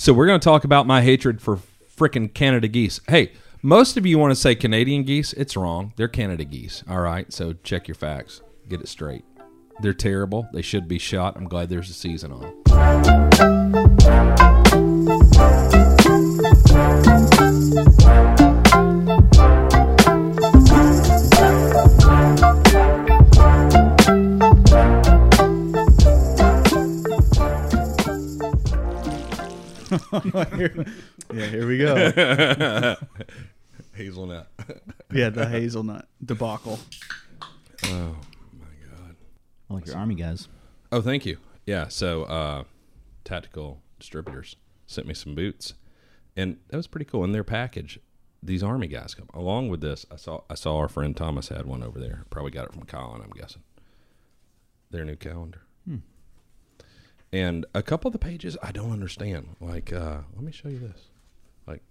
So we're going to talk about my hatred for frickin' Canada geese. Hey, most of you want to say Canadian geese. It's wrong. They're Canada geese. All right. So check your facts. Get it straight. They're terrible. They should be shot. I'm glad there's a season on. yeah, here we go. Hazelnut. Yeah, the hazelnut debacle. oh my god. I like your army guys. Oh, thank you. Yeah. So, uh, Tactical Distributors sent me some boots, and that was pretty cool. In their package, these army guys come along with this. I saw I saw our friend Thomas had one over there. Probably got it from Colin, I'm guessing. Their new calendar. And a couple of the pages I don't understand. Like, uh, let me show you this. Like,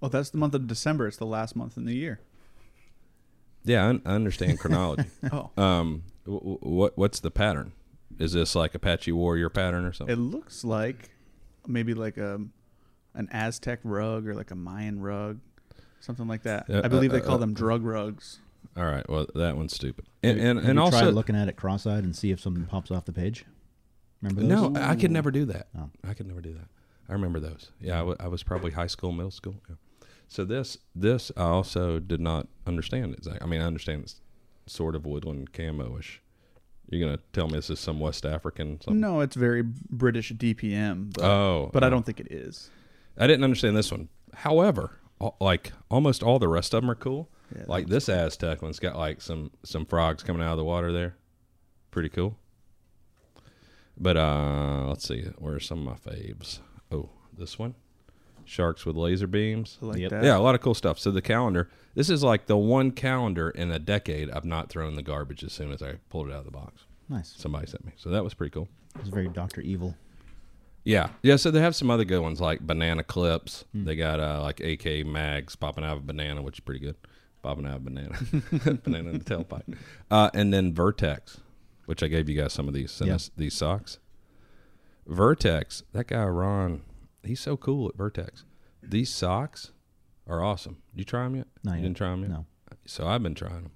Oh, that's the month of December. It's the last month in the year. yeah, I, I understand chronology. Oh, um, w- w- what what's the pattern? Is this like Apache Warrior pattern or something? it looks like maybe like a an Aztec rug or like a Mayan rug, something like that. Uh, I believe they uh, call uh, them drug rugs. All right. Well, that one's stupid. And and, Have and you also tried looking at it cross-eyed and see if something pops off the page. Remember those? no, I could never do that. Oh. I could never do that. I remember those. Yeah, I, w- I was probably high school, middle school. Yeah. So this this I also did not understand exactly. I mean, I understand it's sort of woodland camo-ish. You're gonna tell me this is some West African something? No, it's very British DPM, but, Oh, but I oh. don't think it is. I didn't understand this one. However, al- like almost all the rest of them are cool. Yeah, like this Aztec one's got like some some frogs coming out of the water there. Pretty cool. But uh let's see, where are some of my faves? Oh, this one. Sharks with laser beams. I like Yep. that. Yeah, a lot of cool stuff. So the calendar, this is like the one calendar in a decade I've not thrown in the garbage as soon as I pulled it out of the box. Nice. Somebody sent me. So that was pretty cool. It's very Doctor Evil. Yeah, yeah. So they have some other good ones like banana clips. They got uh, like AK mags popping out of a banana, which is pretty good. Popping out of a banana, banana in the tailpipe, uh, and then Vertx, which I gave you guys some of these sent Yeah. us these socks. Vertx, that guy Ron, he's so cool at Vertx. These socks are awesome. Did you try them yet? No, you yet. didn't try them yet. No. So I've been trying them,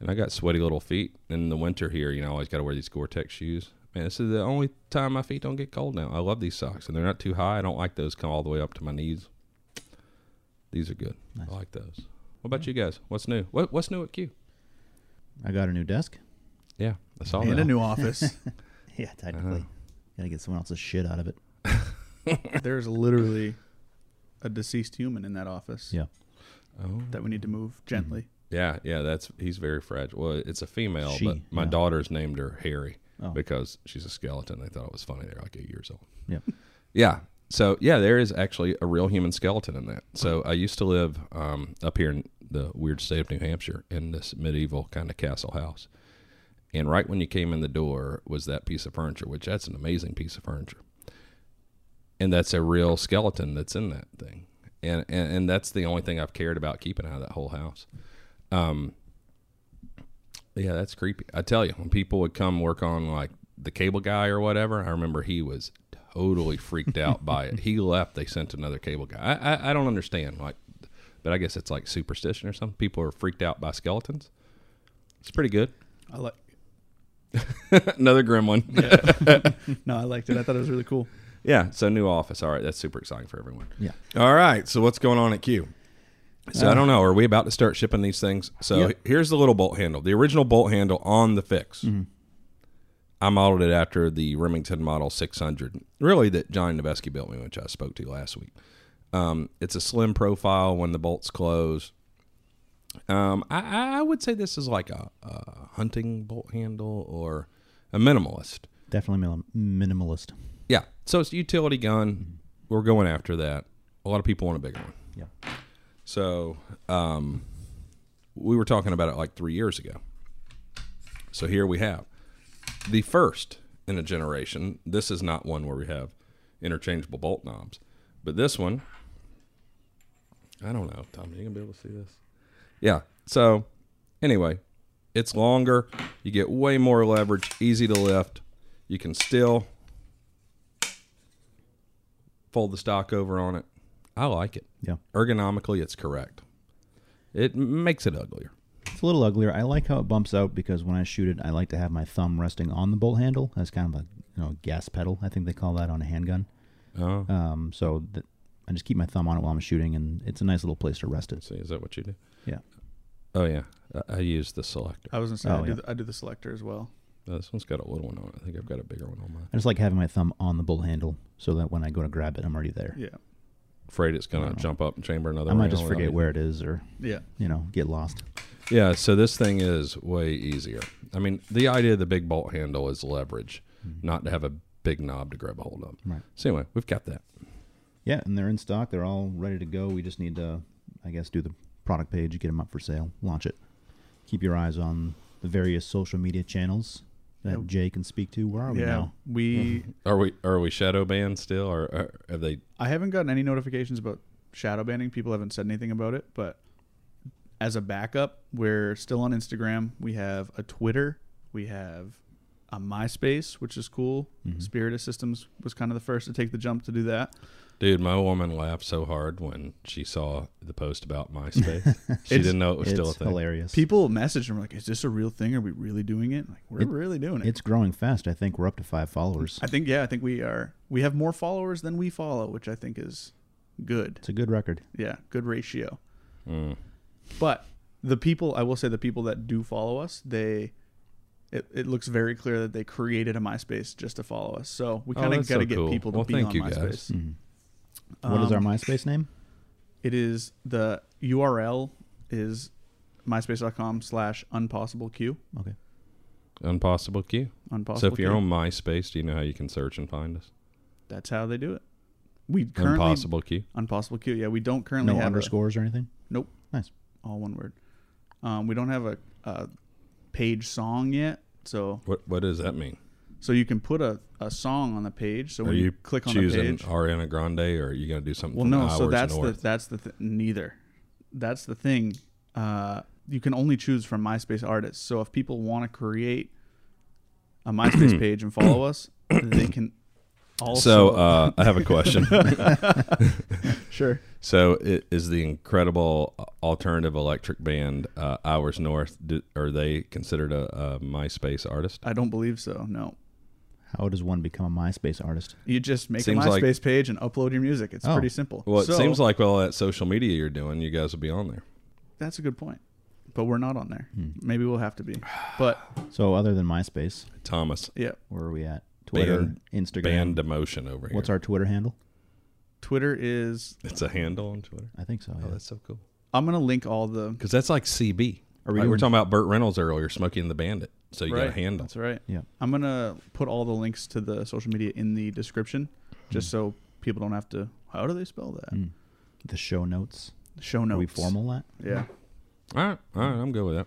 and I got sweaty little feet. And in the winter here, you know, I always got to wear these Gore-Tex shoes. Man, this is the only time my feet don't get cold now. I love these socks, and they're not too high. I don't like those come all the way up to my knees. These are good. Nice. I like those. What about you guys? What's new? What What's new at Q? I got a new desk. Yeah, I saw and that. a new office. Yeah, technically. Gotta get someone else's shit out of it. There's literally a deceased human in that office Yeah. oh, that we need to move gently. yeah, yeah. That's he's very fragile. Well, it's a female, She, but my yeah. daughters named her Harry Oh. because she's a skeleton. They thought it was funny. They're like eight years old. Yep. Yeah. So yeah, there is actually a real human skeleton in that. So I used to live um, up here in the weird state of New Hampshire in this medieval kind of castle house, and right when you came in the door was that piece of furniture, which that's an amazing piece of furniture, and that's a real skeleton that's in that thing, and and, and that's the only thing I've cared about keeping out of that whole house. Um, yeah, that's creepy. I tell you, when people would come work on like the cable guy or whatever, I remember he was totally freaked out by it. He left. They sent another cable guy. I, I I don't understand like, but I guess it's like superstition or something. People are freaked out by skeletons. It's pretty good. I like. another grim one. No, I liked it. I thought it was really cool. yeah. So new office. All right, that's super exciting for everyone. Yeah. All right. So what's going on at Q? So I don't know. Are we about to start shipping these things? So Yep. here's the little bolt handle. The original bolt handle on the fix. I modeled it after the Remington Model 600, really that Johnny Nebesky built me, which I spoke to last week. Um, it's a slim profile when the bolts close. Um, I, I would say this is like a, a hunting bolt handle or a minimalist. Definitely minim- minimalist. Yeah. So it's a utility gun. We're going after that. A lot of people want a bigger one. Yeah. So um, we were talking about it like three years ago. So here we have the first in a generation. This is not one where we have interchangeable bolt knobs, but this one, I don't know. Tom, are you gonna be able to see this? Yeah. So anyway, it's longer. You get way more leverage. Easy to lift. You can still fold the stock over on it. I like it. Yeah. Ergonomically, it's correct. It makes it uglier. It's a little uglier. I like how it bumps out because when I shoot it, I like to have my thumb resting on the bolt handle as kind of a you know gas pedal. I think they call that on a handgun. Oh, Um, so that I just keep my thumb on it while I'm shooting, and it's a nice little place to rest it. see, is that what you do? Yeah. Oh yeah, I, I use the selector. I was gonna say Oh, I, do yeah. the, I do the selector as well. Uh, this one's got a little one on it. I think I've got a bigger one on mine. I just like having my thumb on the bolt handle so that when I go to grab it, I'm already there. Yeah, Afraid it's gonna I don't know. jump up and chamber another. I might just forget where it is, or yeah. you know, get lost. Yeah, so this thing is way easier. I mean, the idea of the big bolt handle is leverage, not to have a big knob to grab a hold of. Right. So anyway, we've got that. Yeah, and they're in stock. They're all ready to go. We just need to, I guess, do the product page, get them up for sale, launch it. Keep your eyes on the various social media channels that Yeah. Jay can speak to. Where are we yeah, now? we. Are we are we shadow banned still, or, or have they? I haven't gotten any notifications about shadow banning. People haven't said anything about it, but as a backup, we're still on Instagram. We have a Twitter. We have a MySpace, which is cool. Mhm. Spiritus Systems was kind of the first to take the jump to do that. Dude, my woman laughed so hard when she saw the post about MySpace. she It's- didn't know it was still a it's thing. hilarious. People messaged them like, "Is this a real thing? Are we really doing it?" Like, we're It- really doing it. It's growing fast. I think we're up to five followers. I think yeah, I think we are. We have more followers than we follow, which I think is good. It's a good record. Yeah, good ratio. Mm. But the people, I will say, the people that do follow us, they, it, it looks very clear that they created a MySpace just to follow us. So we Oh, kind of got to get cool. people to Well, be thank on you, guys. MySpace. Mhm. What is our Um, MySpace name? It is the URL is myspace.com slash unpossibleq. Okay. Impossible Q. Unpossible. So if you're on MySpace, do you know how you can search and find us? that's how they do it. We currently Impossible Q. unpossible Q. Yeah, we don't currently No have a- underscores or anything. Nope. Nice. All one word. Um, we don't have a, a page song yet, so What what does that mean? so you can put a, a song on the page. So Are when you, you click on the choosing page, Ariana Grande, or are you gonna do something? well, no. So that's the that's the th- neither. That's the thing. Uh, you can only choose from MySpace artists. So if people want to create a MySpace page and follow us, they can. Also, so uh, I have a question. sure. so i- is the incredible alternative electric band uh, Hours North? Do, are they considered a, a MySpace artist? I don't believe so. No, How does one become a MySpace artist? you just make Seems a like- MySpace page and upload your music. It's Oh. pretty simple. Well, it So- seems like with all that social media you're doing, you guys will be on there. that's a good point, but we're not on there. Hmm. Maybe we'll have to be. But So other than MySpace, Thomas, yeah, where are we at? Twitter, Band- Instagram. band emotion over here. What's our Twitter handle? Twitter is. It's a handle on Twitter. I think so. Oh, that's so cool. I'm gonna link all the. Because that's like CB. Are we Like, we were talking about Burt Reynolds earlier, Smokey and the Bandit. So you got a handle. That's right. Yeah. I'm gonna put all the links to the social media in the description, just Hmm. so people don't have to. How do they spell that? Mm. The show notes. Show Are notes. we formal that? Yeah. All right, all right, I'm good with that.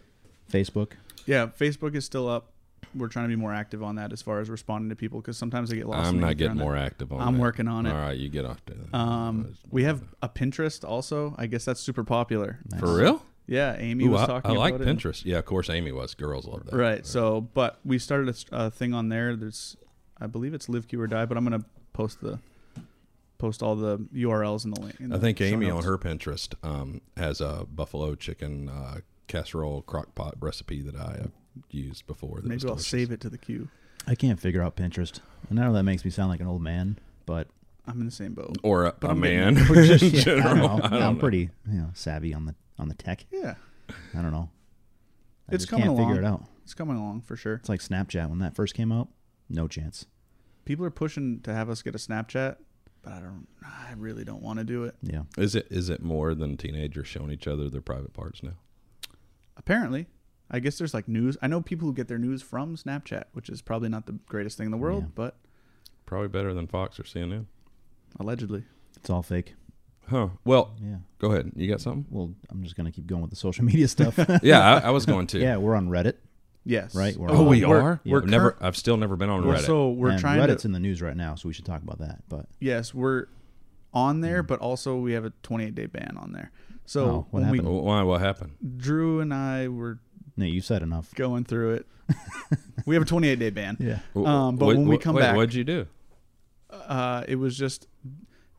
Facebook. Yeah. Facebook is still up. We're trying to be more active on that as far as responding to people because sometimes they get lost. I'm not getting on that. more active on I'm that. working on it. All right, you get off to that. Um, we have a Pinterest also. I guess that's super popular. Nice. For real? Yeah, Amy Ooh, was talking I like about it. Pinterest. Yeah, of course, Amy was. Girls love that. Right. So, but we started a s- a, thing on there. There's, I believe it's Live Q or Die, but I'm gonna post the, post all the URLs in the link. in I think show Amy on her Pinterest um, has a buffalo chicken uh, casserole crock pot recipe that I have used before. That Maybe I'll save it to the queue. I can't figure out Pinterest. I know that makes me sound like an old man, but I'm in the same boat. Or a, But a I'm man getting- in Yeah, I don't know. I don't I'm know. pretty you know savvy on the on the tech. Yeah, I don't know. I It's just coming can't figure it along. out. it's coming along for sure. It's like Snapchat when that first came out. No chance. People are pushing to have us get a Snapchat, but I don't. I really don't want to do it. Yeah. Is it is it more than teenagers showing each other their private parts now? Apparently, I guess there's like news. I know people who get their news from Snapchat, which is probably not the greatest thing in the world, Yeah. but Probably better than Fox or CNN. allegedly. It's all fake. Huh. Well, Yeah. go ahead. You got something? Well, I'm just gonna keep going with the social media stuff. yeah, I, I was going to. yeah, we're on Reddit. Yes. Right, we're Oh, on- we we're- are. we're I've never. I've still never been on Well, Reddit. so we're and trying Reddit's to. in the news right now, so we should talk about that. But Yes, we're on there, Mm. but also we have a 28 day ban on there. So Oh, what when we happened? Why? What happened? Drew and I were no, you said enough. going through it. we have a 28 day ban. Yeah. Um, but Wait, when we come wait, back- what'd you do? Uh, it was just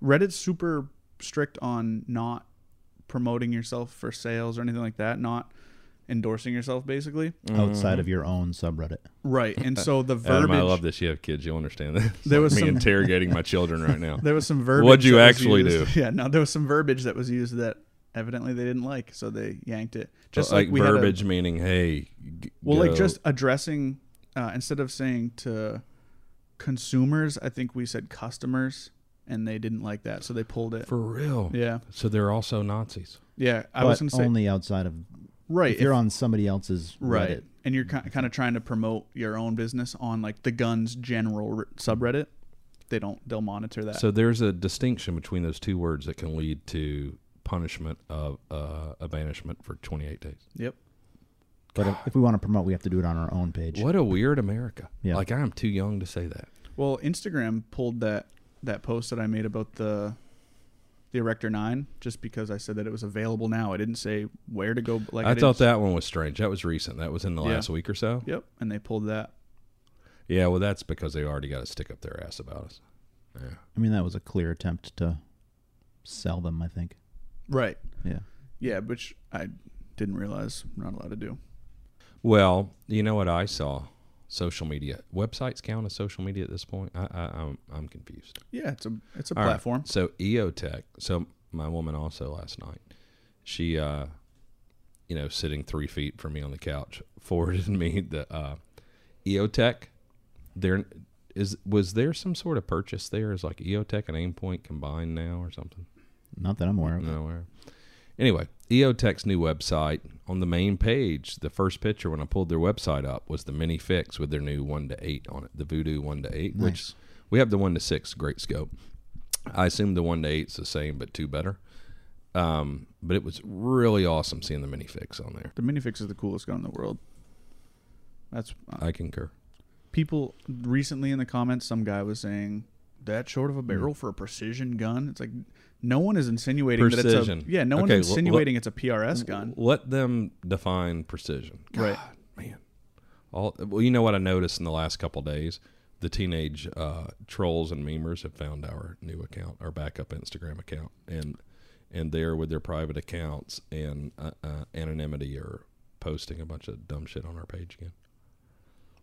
Reddit's super strict on not promoting yourself for sales or anything like that, not endorsing yourself basically. outside of your own subreddit. Right. And so the verbiage Adam, I love this. You have kids. You'll understand that. There was me some- interrogating my children right now. there was some verbiage. What'd you actually do? Yeah, no, there was some verbiage that was used that evidently they didn't like, so they yanked it. Just like, like, we had a- verbiage meaning, hey, g- Well, like just addressing uh, instead of saying to consumers, I think we said customers, and they didn't like that, so they pulled it. for real. yeah, So they're also Nazis. yeah. I but was gonna say only outside of right. if you're if- on somebody else's right, Reddit. and you're kind of trying to promote your own business on like the guns general subreddit. They don't. They'll monitor that. So there's a distinction between those two words that can lead to punishment of uh, a banishment for 28 days. yep. But if, if we want to promote, we have to do it on our own page. What a weird America. Yeah. Like I'm too young to say that. Well, Instagram pulled that that post that I made about the the Erector Nine just because I said that it was available now. I didn't say where to go. Like I, didn't thought that one was strange. That was recent. That was in the Yeah. last week or so. Yep, and they pulled that. Yeah, well, that's because they already got to stick up their ass about us. Yeah. I mean, that was a clear attempt to sell them. I think. Right. Yeah. Yeah, which I didn't realize I'm not allowed to do. Well, you know what I saw? Social media websites count as social media at this point. I, I I'm I'm confused. Yeah, it's a it's a All right, platform. So EOTech. So my woman also last night, she, uh, you know, sitting three feet from me on the couch, forwarded me the uh, EOTech. There is was there some sort of purchase there? Is like EOTech and Aimpoint combined now or something? Not that I'm aware of. No, where. Anyway, EOTech's new website on the main page, the first picture when I pulled their website up was the mini fix with their new one to eight on it, the Vudu one to eight, which we have the one to six, great scope. I assume the one to eight's the same but two better. Um, but it was really awesome seeing the mini fix on there. The mini fix is the coolest gun in the world. That's uh, I concur. people recently in the comments. Some guy was saying that short Hmm. of a barrel for a precision gun. It's like no one is insinuating that Precision. it's a yeah. No Okay, one's insinuating it's a PRS gun. Let them define precision. Right. God, man. All well, you know what I noticed in the last couple days, the teenage uh, trolls and memers have found our new account, our backup Instagram account, and and they're with their private accounts and uh, uh, anonymity are posting a bunch of dumb shit on our page again.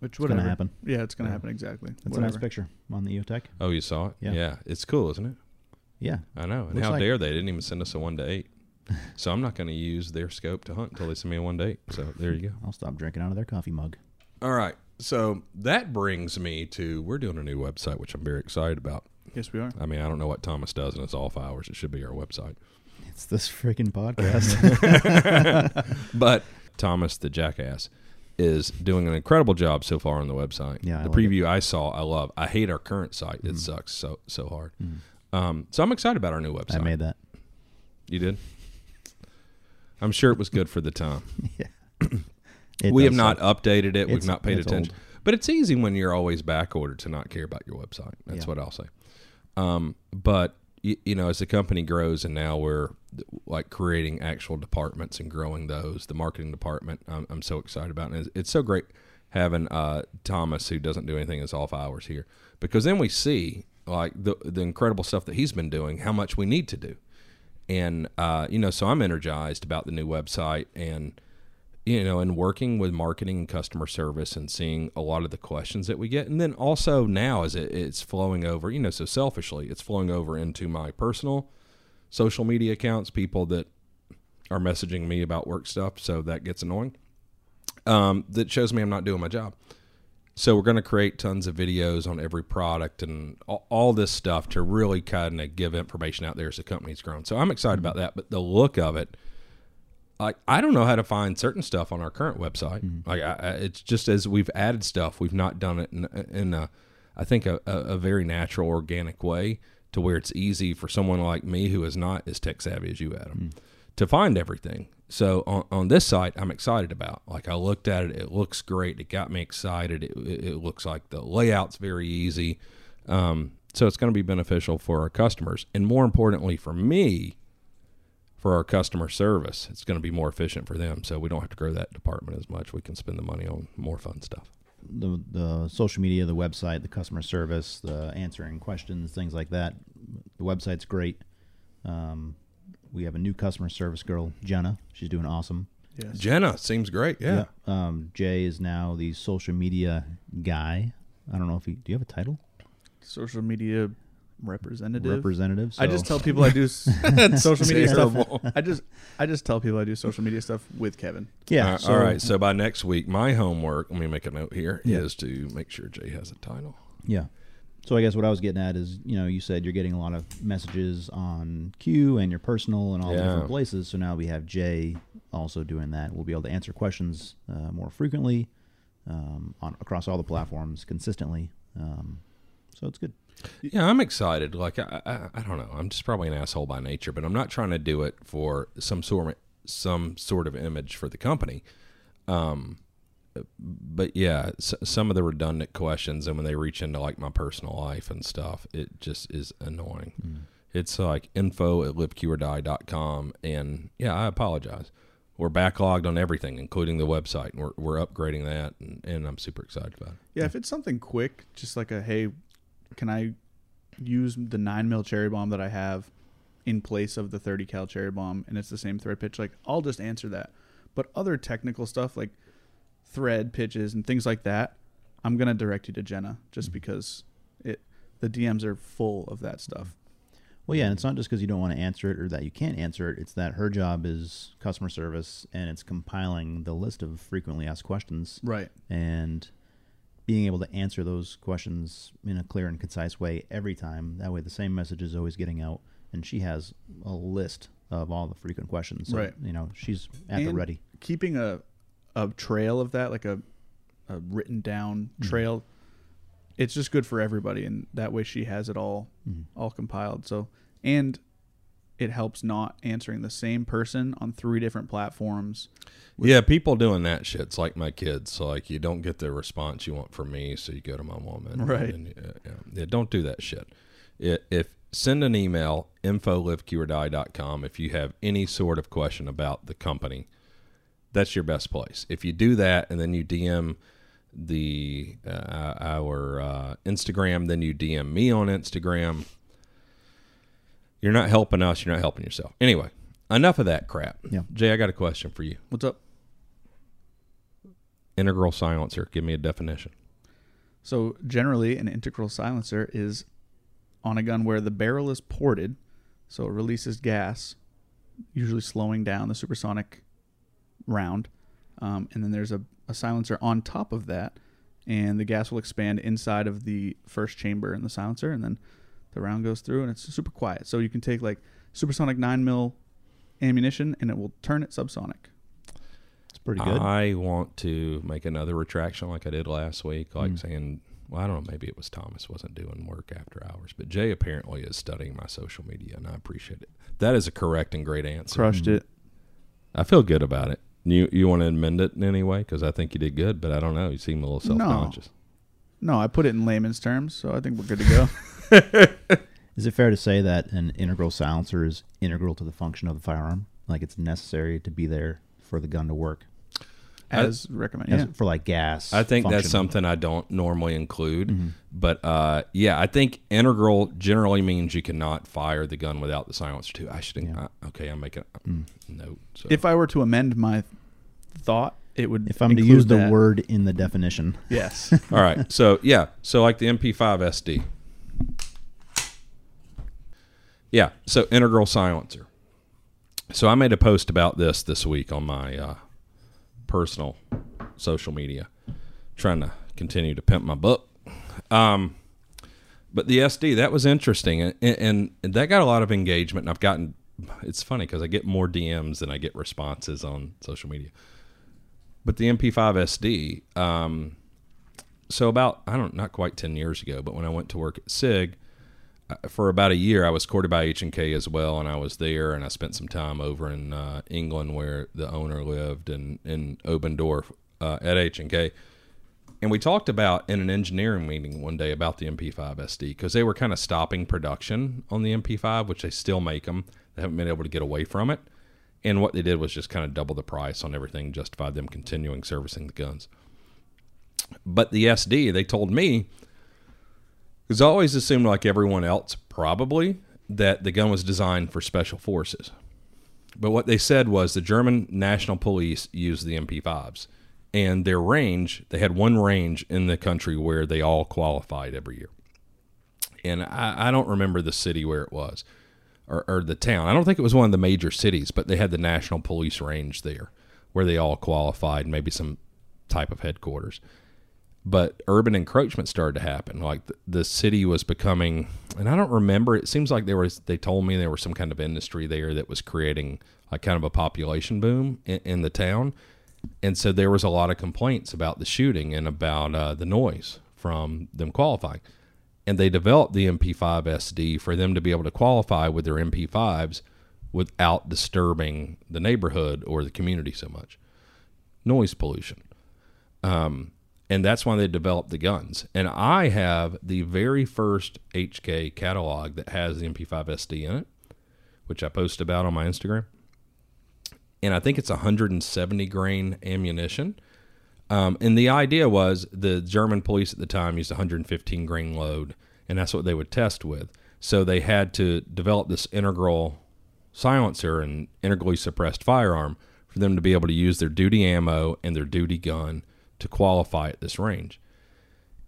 Which It's whatever. gonna happen. Yeah, it's gonna Yeah. happen exactly. That's a nice Whatever. picture on the EOTech. Oh, you saw it? Yeah. it's cool, isn't it? Yeah. I know. And Looks how like- dare they? They didn't even send us a one to eight. so I'm not going to use their scope to hunt until they send me a one to eight. So there you go. I'll stop drinking out of their coffee mug. All right. So that brings me to we're doing a new website, which I'm very excited about. Yes, we are. I mean, I don't know what Thomas does in his off hours. It should be our website. It's this freaking podcast. But Thomas, the jackass, is doing an incredible job so far on the website. Yeah, I the preview I saw, I love. I hate our current site. It sucks so so hard. Um, so I'm excited about our new website. I made that. You did. I'm sure it was good for the time. It we have not suck. updated it. We've not paid it's attention. But it's easy when you're always back ordered to not care about your website. That's Yeah. what I'll say. Um, but you, you know, as the company grows and now we're like creating actual departments and growing those, the marketing department, I'm, I'm so excited about. And it's, it's so great having uh, Thomas, who doesn't do anything as off hours here, because then we see like the the incredible stuff that he's been doing, how much we need to do, and uh, you know, so I'm energized about the new website and you know, and working with marketing and customer service and seeing a lot of the questions that we get. And then also now as it, it's flowing over, you know, so selfishly, it's flowing over into my personal social media accounts, people that are messaging me about work stuff. So that gets annoying. Um, that shows me I'm not doing my job. So we're going to create tons of videos on every product and all, all this stuff to really kind of give information out there as the company's grown. So I'm excited about that. But the look of it, like I don't know how to find certain stuff on our current website. Like I, I, it's just as we've added stuff, we've not done it in, in a, I think a, a, very natural, organic way to where it's easy for someone like me who is not as tech savvy as you, Adam, to find everything. So on, on this site, I'm excited about. Like I looked at it, it looks great. It got me excited. It, it, it looks like the layout's very easy. Um, so it's going to be beneficial for our customers, and more importantly for me, for our customer service. It's going to be more efficient for them, so we don't have to grow that department as much. We can spend the money on more fun stuff. the the social media, the website, the customer service, the answering questions, things like that. the website's great. Um, we have a new customer service girl, Jenna. She's doing awesome. Yes. Jenna seems great. Yeah. Um, Jay is now the social media guy. I don't know if he. Do you have a title? Social media representative. Representative. I just tell people I do s- social media stuff. I just I just tell people I do social media stuff with Kevin. Yeah. Uh, so- all right. So by next week, my homework, let me make a note here, is Yeah. to make sure Jay has a title. Yeah. So I guess what I was getting at is, you know, you said you're getting a lot of messages on Q and your personal and all the Yeah. different places. So now we have Jay also doing that. We'll be able to answer questions uh, more frequently um, on across all the platforms consistently. Um, so it's good. Yeah, I'm excited. Like I, I, I don't know. I'm just probably an asshole by nature, but I'm not trying to do it for some sort of some sort of image for the company. Um, but yeah, s- some of the redundant questions, and when they reach into like my personal life and stuff, it just is annoying. It's like info at liveqordie.com, and yeah, I apologize. We're backlogged on everything, including the website, and we're we're upgrading that, and, and I'm super excited about it. Yeah, if it's something quick, just like a hey, can I use the nine mil cherry bomb that I have in place of the thirty cal cherry bomb, and it's the same thread pitch? Like I'll just answer that. But other technical stuff like thread pitches and things like that, I'm gonna direct you to Jenna just mm-hmm. because it the DMs are full of that stuff. Well, yeah, and it's not just because you don't want to answer it or that you can't answer it. It's that her job is customer service and it's compiling the list of frequently asked questions Right. and being able to answer those questions in a clear and concise way every time. That way, the same message is always getting out, and she has a list of all the frequent questions. So, Right. You know, she's at the ready. Keeping a a trail of that, like a a written down mm-hmm. trail, it's just good for everybody, and that way she has it all mm-hmm. all compiled. So and it helps not answering the same person on three different platforms. Yeah, people doing that shit's like my kids. So like, you don't get the response you want from me, so you go to my woman. Right. And, uh, yeah, yeah, don't do that shit. It, if send an email info liveqordie.com if you have any sort of question about the company. That's your best place. If you do that and then you DM the uh, our uh, Instagram, then you DM me on Instagram. You're not helping us. You're not helping yourself. Anyway, enough of that crap. Yeah. Jay, I got a question for you. What's up? Integral silencer. Give me a definition. So generally, an integral silencer is on a gun where the barrel is ported, so it releases gas, usually slowing down the supersonic round, um, and then there's a, a silencer on top of that, and the gas will expand inside of the first chamber in the silencer, and then the round goes through, and it's super quiet. So you can take like supersonic nine mil ammunition, and it will turn it subsonic. It's pretty good. I want to make another retraction like I did last week, like Mm. saying, well, I don't know, maybe it was Thomas wasn't doing work after hours, but Jay apparently is studying my social media, and I appreciate it. That is a correct and great answer. Crushed it. I feel good about it. You you want to amend it in any way? Because I think you did good, but I don't know. You seem a little self conscious. No, I put it in layman's terms, so I think we're good to go. Is it fair to say that an integral silencer is integral to the function of the firearm? Like it's necessary to be there for the gun to work? I- as recommended. As- Yeah. For like gas. I think that's something I don't normally include, Mm-hmm. but uh, yeah, I think integral generally means you cannot fire the gun without the silencer too. I should. Yeah. Uh, okay, I'm making a Mm. note. So. If I were to amend my thought, it would. If I'm to include use the that. word in the definition, yes, All right. So yeah. So like the MP5 SD. Yeah. So integral silencer. So I made a post about this this week on my uh, personal social media, trying to continue to pimp my book. Um, but the SD that was interesting, and, and, and that got a lot of engagement. And I've gotten. It's funny because I get more DMs than I get responses on social media. But the MP5 SD, um, so about I don't not quite ten years ago, but when I went to work at Sig uh, for about a year, I was courted by H and K as well, and I was there, and I spent some time over in uh, England where the owner lived, and in Oberndorf uh, at H and K. And we talked about in an engineering meeting one day about the MP5 SD because they were kind of stopping production on the MP5, which they still make them. They haven't been able to get away from it. And what they did was just kind of double the price on everything, justified them continuing servicing the guns. But the SD, they told me, because always assumed, like everyone else, probably that the gun was designed for special forces. But what they said was the German National Police used the MP5s. And their range, they had one range in the country where they all qualified every year. And I, I don't remember the city where it was or, or the town. I don't think it was one of the major cities, but they had the National Police range there where they all qualified, maybe some type of headquarters but urban encroachment started to happen. Like the, the, city was becoming, and I don't remember. It seems like there was. They told me there was some kind of industry there that was creating like kind of a population boom in, in the town, and so there was a lot of complaints about the shooting and about uh, the noise from them qualifying. And they developed the MP5 SD for them to be able to qualify with their MP5s without disturbing the neighborhood or the community so much. Noise pollution. Um, and that's why they developed the guns. And I have the very first HK catalog that has the MP5 SD in it, which I post about on my Instagram. And I think it's 170 grain ammunition. Um, and the idea was the German police at the time used 115 grain load, and that's what they would test with. So they had to develop this integral silencer and integrally suppressed firearm for them to be able to use their duty ammo and their duty gun to qualify at this range.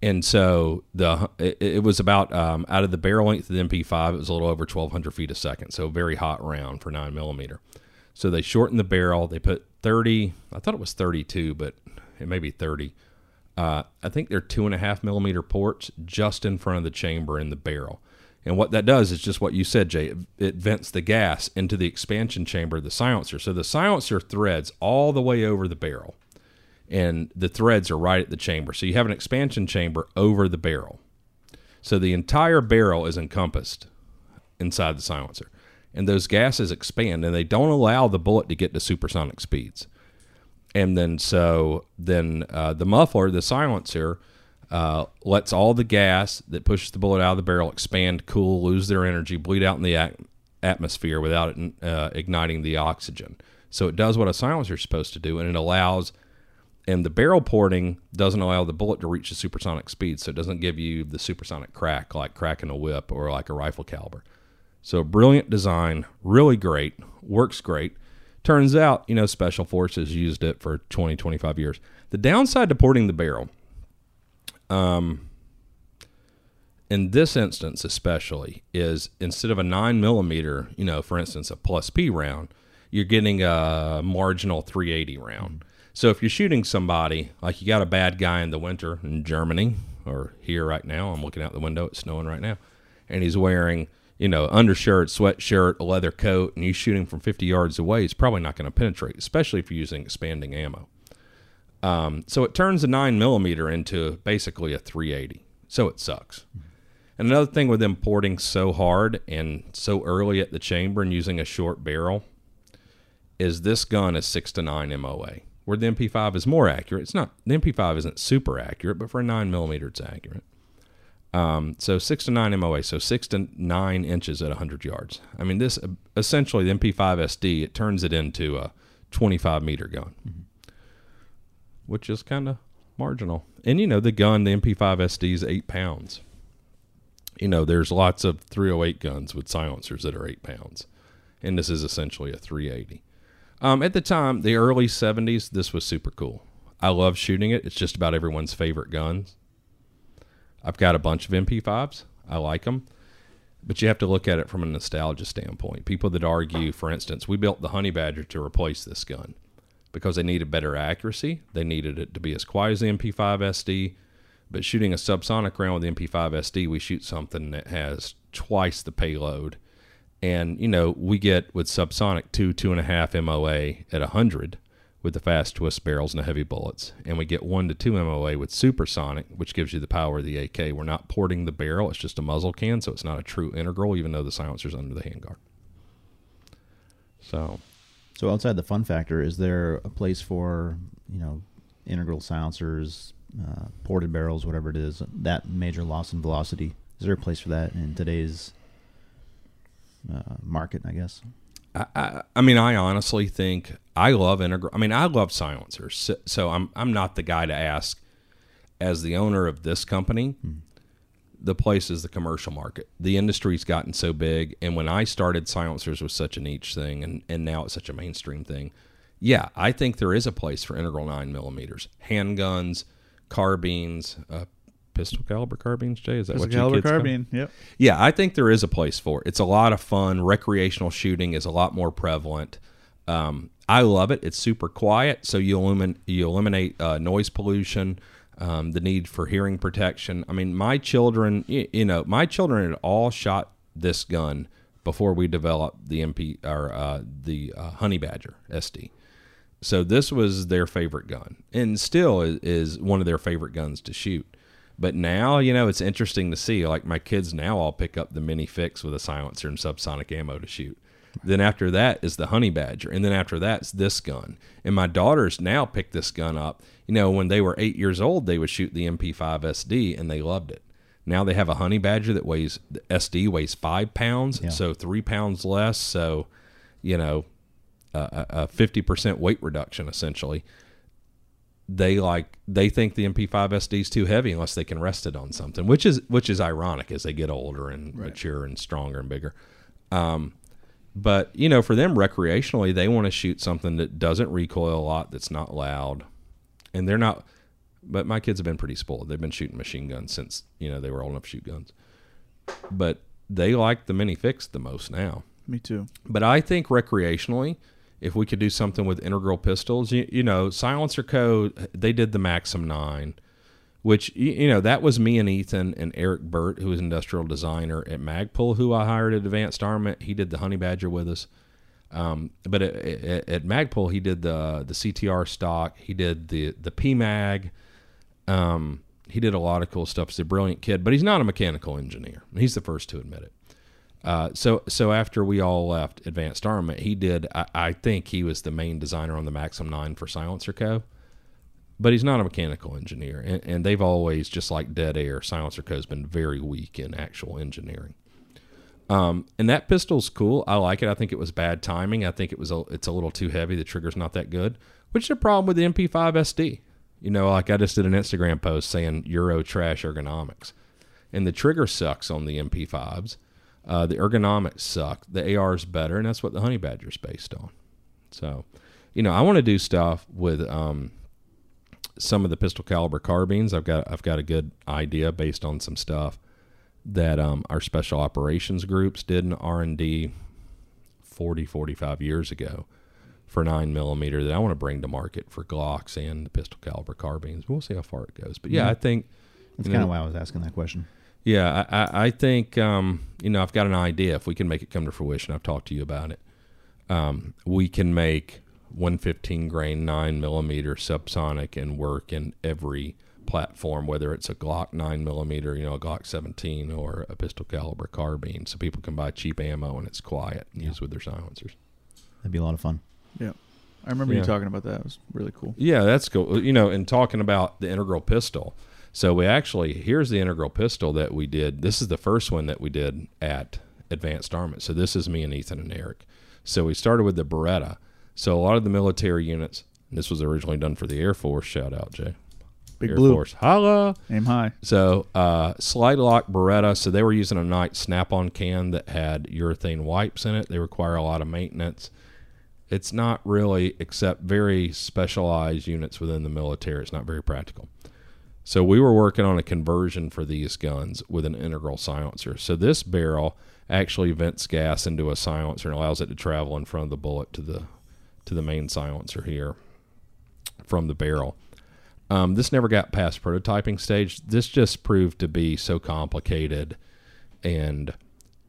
And so the it, it was about um, out of the barrel length of the MP5, it was a little over 1,200 feet a second, so very hot round for nine millimeter. So they shortened the barrel. They put 30. I thought it was 32, but it may be 30. Uh, I think they're two and a half millimeter ports just in front of the chamber in the barrel. And what that does is just what you said, Jay. It, it vents the gas into the expansion chamber of the silencer. So the silencer threads all the way over the barrel and the threads are right at the chamber. So you have an expansion chamber over the barrel. So the entire barrel is encompassed inside the silencer. And those gases expand and they don't allow the bullet to get to supersonic speeds. And then so then uh, the muffler, the silencer, uh, lets all the gas that pushes the bullet out of the barrel expand, cool, lose their energy, bleed out in the at- atmosphere without it, uh, igniting the oxygen. So it does what a silencer is supposed to do, and it allows and the barrel porting doesn't allow the bullet to reach the supersonic speed, so it doesn't give you the supersonic crack like cracking a whip or like a rifle caliber. So brilliant design, really great, works great. Turns out, you know, special forces used it for 20, 25 years. The downside to porting the barrel, um, in this instance especially, is instead of a nine millimeter, you know, for instance, a plus P round, you're getting a marginal 380 round. So if you're shooting somebody, like you got a bad guy in the winter in Germany or here right now, I'm looking out the window, it's snowing right now, and he's wearing, you know, undershirt, sweatshirt, a leather coat, and you shoot him from 50 yards away, it's probably not going to penetrate, especially if you're using expanding ammo. Um, so it turns a 9 millimeter into basically a 380. So it sucks. And another thing with them porting so hard and so early at the chamber and using a short barrel is this gun is 6 to 9 MOA where the MP5 is more accurate. It's not the MP5 isn't super accurate, but for a nine millimeter, it's accurate. Um, so six to nine MOA, so six to nine inches at 100 yards. I mean, this essentially the MP5 SD it turns it into a 25 meter gun, mm-hmm. which is kind of marginal. And you know, the gun, the MP5 SD is eight pounds. You know, there's lots of 308 guns with silencers that are eight pounds, and this is essentially a 380. Um, at the time, the early 70s, this was super cool. I love shooting it. It's just about everyone's favorite guns. I've got a bunch of MP5s. I like them. But you have to look at it from a nostalgia standpoint. People that argue, for instance, we built the Honey Badger to replace this gun because they needed better accuracy. They needed it to be as quiet as the MP5 SD. But shooting a subsonic round with the MP5 SD, we shoot something that has twice the payload and, you know, we get with subsonic two, two and a half MOA at 100 with the fast twist barrels and the heavy bullets. And we get one to two MOA with supersonic, which gives you the power of the AK. We're not porting the barrel, it's just a muzzle can, so it's not a true integral, even though the silencer's under the handguard. So. So outside the fun factor, is there a place for, you know, integral silencers, uh, ported barrels, whatever it is, that major loss in velocity? Is there a place for that in today's uh, market, I guess. I, I, I, mean, I honestly think I love integral. I mean, I love silencers. So, so, I'm I'm not the guy to ask, as the owner of this company, hmm. the place is the commercial market. The industry's gotten so big, and when I started, silencers was such a niche thing, and and now it's such a mainstream thing. Yeah, I think there is a place for integral nine millimeters, handguns, carbines, uh, pistol caliber carbines. Jay, is that Pistol what you caliber kids call- carbine. Yep. yeah, I think there is a place for it. It's a lot of fun. Recreational shooting is a lot more prevalent. Um, I love it. It's super quiet, so you eliminate you eliminate uh, noise pollution, um, the need for hearing protection. I mean, my children, you, you know, my children had all shot this gun before we developed the MP or uh, the uh, Honey Badger SD. So this was their favorite gun, and still is, is one of their favorite guns to shoot. But now, you know, it's interesting to see. Like my kids now all pick up the mini fix with a silencer and subsonic ammo to shoot. Then after that is the honey badger, and then after that's this gun. And my daughters now pick this gun up. You know, when they were eight years old, they would shoot the MP5 SD, and they loved it. Now they have a honey badger that weighs the SD weighs five pounds, Yeah. so three pounds less. So, you know, a a fifty percent weight reduction essentially they like they think the MP5 SD is too heavy unless they can rest it on something, which is which is ironic as they get older and mature and stronger and bigger. Um, but you know, for them recreationally, they want to shoot something that doesn't recoil a lot, that's not loud, and they're not. But my kids have been pretty spoiled. They've been shooting machine guns since you know they were old enough to shoot guns. But they like the mini fix the most now. Me too. But I think recreationally, if we could do something with integral pistols, you, you know, Silencer Co. They did the Maxim Nine, which you, know that was me and Ethan and Eric Burt, who is industrial designer at Magpul, who I hired at Advanced Armament. He did the Honey Badger with us. Um, but at, at, at Magpul, he did the the CTR stock. He did the the PMag. Um, he did a lot of cool stuff. He's a brilliant kid, but he's not a mechanical engineer. He's the first to admit it. Uh, so so after we all left Advanced Armament, he did. I, I think he was the main designer on the Maxim Nine for Silencer Co. But he's not a mechanical engineer, and, and they've always just like Dead Air. Silencer Co. has been very weak in actual engineering. Um, and that pistol's cool. I like it. I think it was bad timing. I think it was a, it's a little too heavy. The trigger's not that good, which is a problem with the MP5 SD. You know, like I just did an Instagram post saying Euro trash ergonomics, and the trigger sucks on the MP5s. Uh, the ergonomics suck. The AR is better, and that's what the Honey Badger is based on. So, you know, I want to do stuff with um, some of the pistol caliber carbines. I've got I've got a good idea based on some stuff that um, our special operations groups did in R&D 40, 45 years ago for 9 millimeter that I want to bring to market for Glocks and the pistol caliber carbines. We'll see how far it goes. But yeah, Yeah. I think That's kind know, of why I was asking that question. Yeah, I, I, I think um, you know I've got an idea. If we can make it come to fruition, I've talked to you about it. Um, we can make 115 grain nine millimeter subsonic and work in every platform, whether it's a Glock nine millimeter, you know, a Glock 17, or a pistol caliber carbine, so people can buy cheap ammo and it's quiet and use with their silencers. That'd be a lot of fun. Yeah. I remember Yeah. you talking about that. It was really cool. Yeah, that's cool. You know, and talking about the integral pistol. So we actually here's the integral pistol that we did. This is the first one that we did at Advanced Armament. So this is me and Ethan and Eric. So we started with the Beretta. So a lot of the military units. This was originally done for the Air Force. Shout out, Jay. Big Air blue. Force. Holla. Aim high. So uh, slide lock Beretta. So they were using a night snap-on can that had urethane wipes in it. They require a lot of maintenance. It's not really, except very specialized units within the military. It's not very practical. So we were working on a conversion for these guns with an integral silencer. So this barrel actually vents gas into a silencer and allows it to travel in front of the bullet to the to the main silencer here from the barrel. Um, this never got past prototyping stage. This just proved to be so complicated and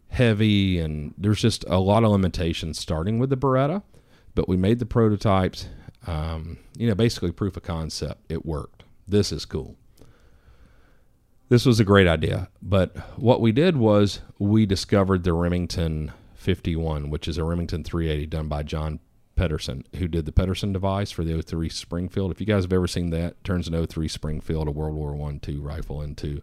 heavy, and there's just a lot of limitations starting with the Beretta. But we made the prototypes. Um, you know, basically proof of concept. It worked. This is cool. This was a great idea. But what we did was we discovered the Remington 51, which is a Remington 380 done by John Pedersen, who did the Pedersen device for the 03 Springfield. If you guys have ever seen that, turns an 03 Springfield, a World War One two rifle into,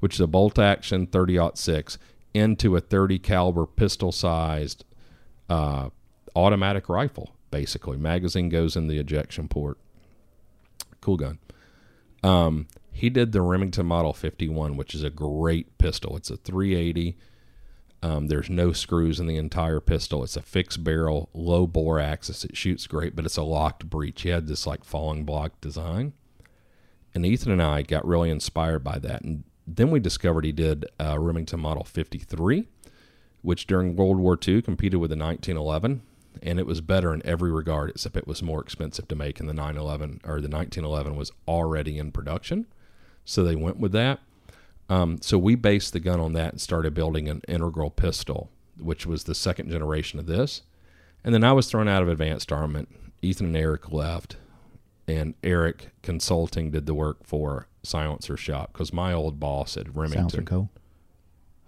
which is a bolt action 30 six into a 30 caliber pistol sized uh, automatic rifle. Basically, magazine goes in the ejection port. Cool gun. Um, He did the Remington Model 51, which is a great pistol. It's a 380. Um, there's no screws in the entire pistol. It's a fixed barrel, low bore axis. It shoots great, but it's a locked breech. He had this like falling block design. And Ethan and I got really inspired by that. And then we discovered he did a Remington Model 53, which during World War II competed with the 1911. And it was better in every regard, except it was more expensive to make. And the 911 or the 1911 was already in production. So they went with that. Um, so we based the gun on that and started building an integral pistol, which was the second generation of this. And then I was thrown out of advanced armament. Ethan and Eric left, and Eric Consulting did the work for Silencer Shop because my old boss at Remington. Silencer Co.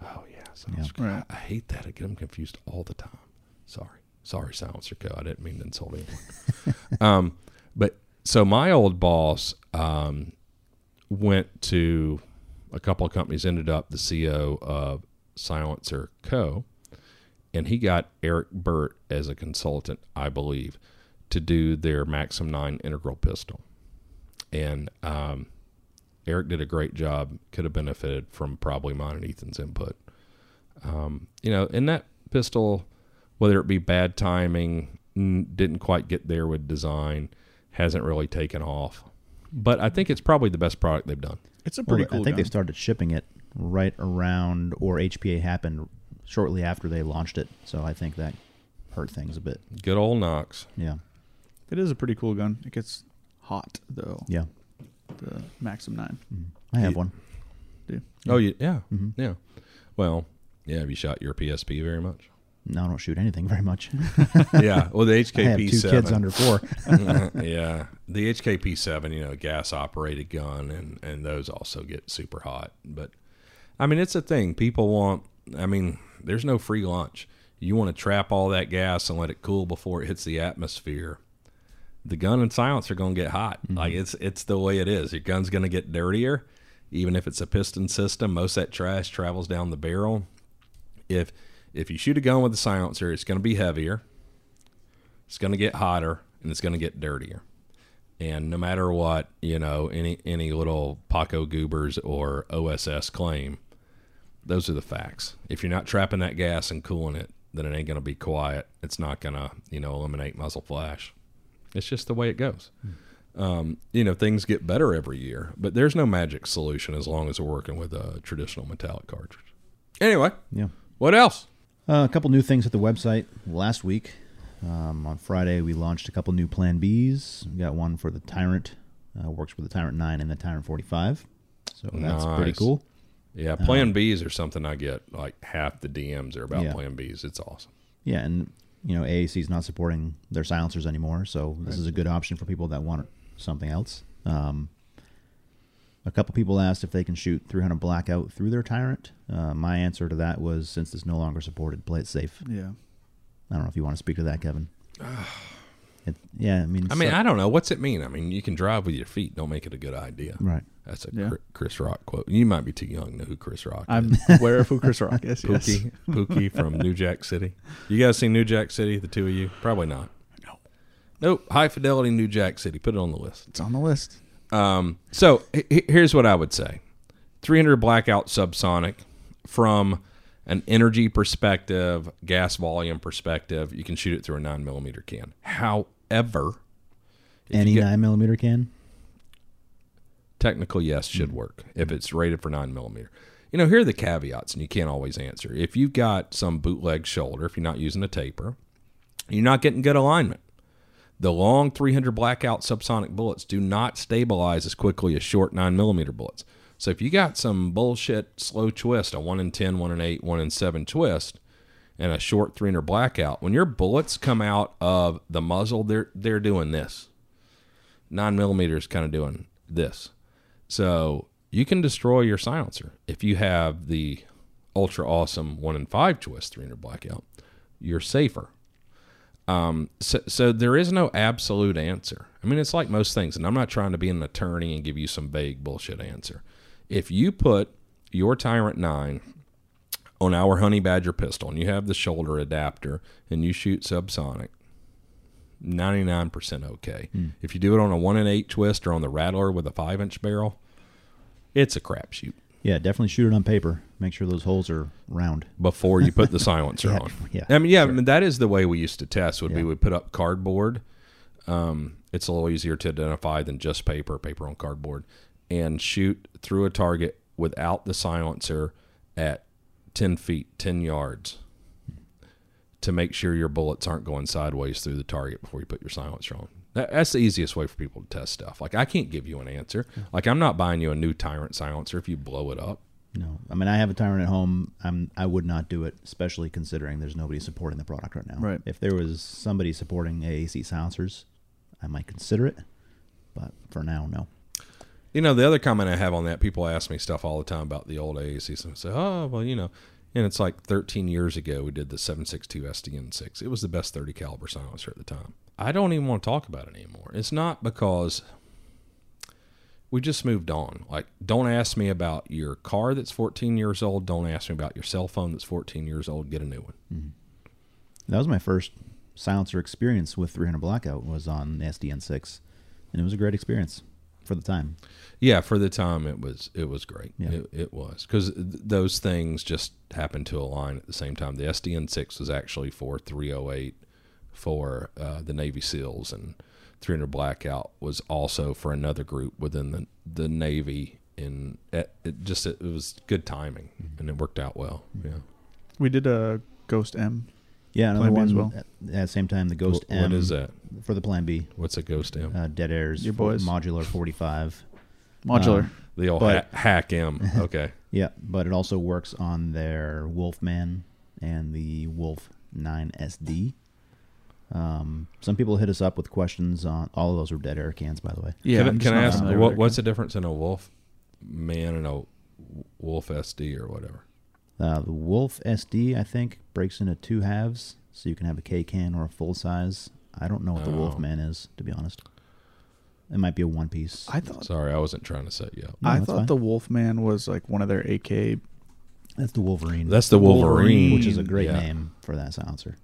Oh yeah, Silencer Co. Right. I, I hate that. I get them confused all the time. Sorry, sorry, Silencer Co. I didn't mean to insult anyone. um, but so my old boss um, went to a couple of companies. Ended up the CEO of Silencer Co. And he got Eric Burt as a consultant, I believe, to do their Maxim 9 integral pistol. And um, Eric did a great job. Could have benefited from probably mine and Ethan's input. Um, you know, in that pistol, whether it be bad timing, didn't quite get there with design, hasn't really taken off. But I think it's probably the best product they've done. It's a Well, pretty I think gun. they started shipping it right around, or HPA happened shortly after they launched it. So I think that hurt things a bit. Good old Knox. Yeah. It is a pretty cool gun. It gets hot though. Yeah. The Maxim Nine. Mhm. I have Yeah. one. Dude. Oh, you, yeah, hmm yeah. Well, yeah. Have you shot your PSP very much? No, I don't shoot anything very much. yeah. Well, the HKP I have two seven. kids under four. yeah, the HKP seven, you know, gas operated gun, and and those also get super hot. But I mean, it's a thing. People want. I mean, there's no free lunch. You want to trap all that gas and let it cool before it hits the atmosphere. The gun and silence are going to get hot. Mm-hmm. Like it's it's the way it is. Your gun's going to get dirtier, even if it's a piston system. Most of that trash travels down the barrel. If if you shoot a gun with a silencer, it's going to be heavier. It's going to get hotter and it's going to get dirtier. And no matter what, you know, any any little Paco Goobers or OSS claim, those are the facts. If you're not trapping that gas and cooling it, then it ain't going to be quiet. It's not going to, you know, eliminate muzzle flash. It's just the way it goes. Um, you know, things get better every year, but there's no magic solution as long as we're working with a traditional metallic cartridge. Anyway, Yeah. what else? Uh, a couple new things at the website last week. Um, on Friday, we launched a couple new Plan Bs. We got one for the Tyrant, uh, works with the Tyrant 9 and the Tyrant 45. So that's pretty cool. Yeah, Plan Bs are something I get like half the DMs are about Yeah. Plan Bs. It's awesome. Yeah, and you know AAC is not supporting their silencers anymore, so this is a good option for people that want something else. Um, a couple people asked if they can shoot 300 blackout through their Tyrant. Uh, my answer to that was since it's no longer supported, play it safe. Yeah. I don't know if you want to speak to that, Kevin. It, yeah, I mean, I mean, so- I don't know what's it mean. I mean, you can drive with your feet. Don't make it a good idea. right. That's a Yeah. Chris Rock quote. You might be too young to know who Chris Rock. I'm is. aware of who Chris Rock is. Yes. Pookie, Pookie from New Jack City. You guys seen New Jack City? The two of you? Probably not. No. Nope. High fidelity New Jack City. Put it on the list. It's on the list. Um, so h- here's what I would say: 300 blackout subsonic from an energy perspective, gas volume perspective, you can shoot it through a nine millimeter can. However, Any get- nine millimeter can. technical yes should work if it's rated for nine millimeter. You know, here are the caveats, and you can't always answer. If you've got some bootleg shoulder, if you're not using a taper, you're not getting good alignment. The long 300 blackout subsonic bullets do not stabilize as quickly as short 9 millimeter bullets. So if you got some bullshit slow twist, a 1 in 10, 1 in 8, 1 in 7 twist, and a short 300 blackout, when your bullets come out of the muzzle, they're, they're doing this. 9 millimeters kind of doing this. So you can destroy your silencer if you have the ultra awesome 1 in 5 twist 300 blackout. You're safer. Um, so, so there is no absolute answer. I mean, it's like most things, and I'm not trying to be an attorney and give you some vague bullshit answer. If you put your Tyrant 9 on our Honey Badger pistol and you have the shoulder adapter and you shoot subsonic, 99% okay. If you do it on a 1 in 8 twist or on the Rattler with a 5 inch barrel, It's a crapshoot Yeah, definitely shoot it on paper. Make sure those holes are round. before you put the silencer Yeah, on. yeah, I mean, yeah, I mean, that is the way we used to test. Would be Yeah. we put up cardboard. Um, it's a little easier to identify than just paper, paper on cardboard, and shoot through a target without the silencer at ten feet, ten yards, to make sure your bullets aren't going sideways through the target before you put your silencer on. That, that's the easiest way for people to test stuff. Like I can't give you an answer. Like I'm not buying you a new Tyrant silencer if you blow it up. No, I mean I have a tyrant at home. I'm I would not do it, especially considering there's nobody supporting the product right now. Right. If there was somebody supporting AAC silencers, I might consider it, but for now, no. You know, the other comment I have on that, people ask me stuff all the time about the old AAC. And say, oh, well, you know, and it's like 13 years ago we did the 762 SDN6. It was the best 30 caliber silencer at the time. I don't even want to talk about it anymore. It's not because we just moved on. Like, don't ask me about your car that's 14 years old. Don't ask me about your cell phone that's 14 years old. Get a new one. Mm-hmm. That was my first silencer experience with 300 Blackout was on the SDN6, and it was a great experience for the time. Yeah, for the time it was it was great. Yeah. It, it was because th- those things just happened to align at the same time. The SDN six was actually for 308 for uh, the Navy SEALs, and 300 Blackout was also for another group within the the Navy. In it, it just it, was good timing, and it worked out well. Yeah. We did a Ghost M. Yeah, another Plan B one as well. at, at the same time. The Ghost Wh- what M is that? for the Plan B. What's a Ghost M? Uh, Dead Airs, Your for- boys. modular 45. Modular. Um, the old but- ha- hack M. Okay. Yeah, but it also works on their Wolfman and the Wolf 9 SD. Um, some people hit us up with questions on all of those were dead air cans, by the way. yeah. Can, I- I'm just can I not ask familiar what, with what's the difference in a Wolf Man and a Wolf SD or whatever? Uh, the Wolf SD, I think, breaks into two halves, so you can have a K can or a full size. I don't know what the Oh. Wolfman is, to be honest. It might be a one piece. I thought Sorry, I wasn't trying to set you up. No, I thought fine. the Wolfman was like one of their AK. That's the Wolverine. That's the Wolverine, Wolverine, which is a great Yeah. name for that silencer,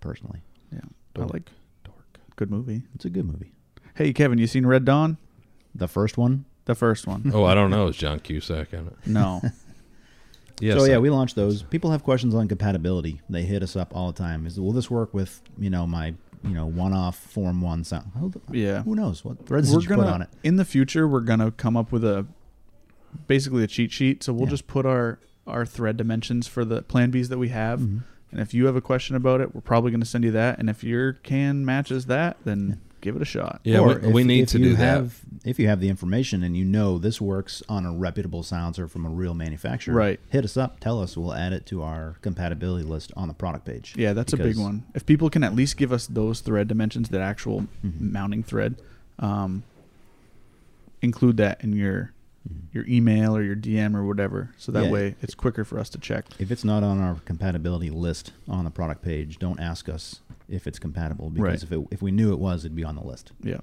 personally. Yeah, I like Dork. good movie. It's a good movie. Hey Kevin, you seen Red Dawn? The first one. The first one. Oh, I don't know. Is John Cusack in it? no. So yeah, we launched those. People have questions on compatibility. They hit us up all the time. Is will this work with you know my you know one off form one sound? Who, Yeah. who knows what threads we're gonna put on it? in the future we're gonna come up with a basically a cheat sheet. So we'll Yeah. just put our our thread dimensions for the plan Bs that we have. Mhm. And if you have a question about it, we're probably gonna send you that. And if your can matches that, then Yeah. Give it a shot. yeah, Or we, we need if to you do that. If you have the information and you know this works on a reputable silencer from a real manufacturer, Right. Hit us up. Tell us. We'll add it to our compatibility list on the product page. Yeah, that's a big one. If people can at least give us those thread dimensions, that actual Mhm. mounting thread, um, include that in your. Your email or your DM or whatever, so that Yeah. way it's quicker for us to check. If it's not on our compatibility list on the product page, don't ask us if it's compatible because Right. if it, if we knew it was, it'd be on the list. Yeah.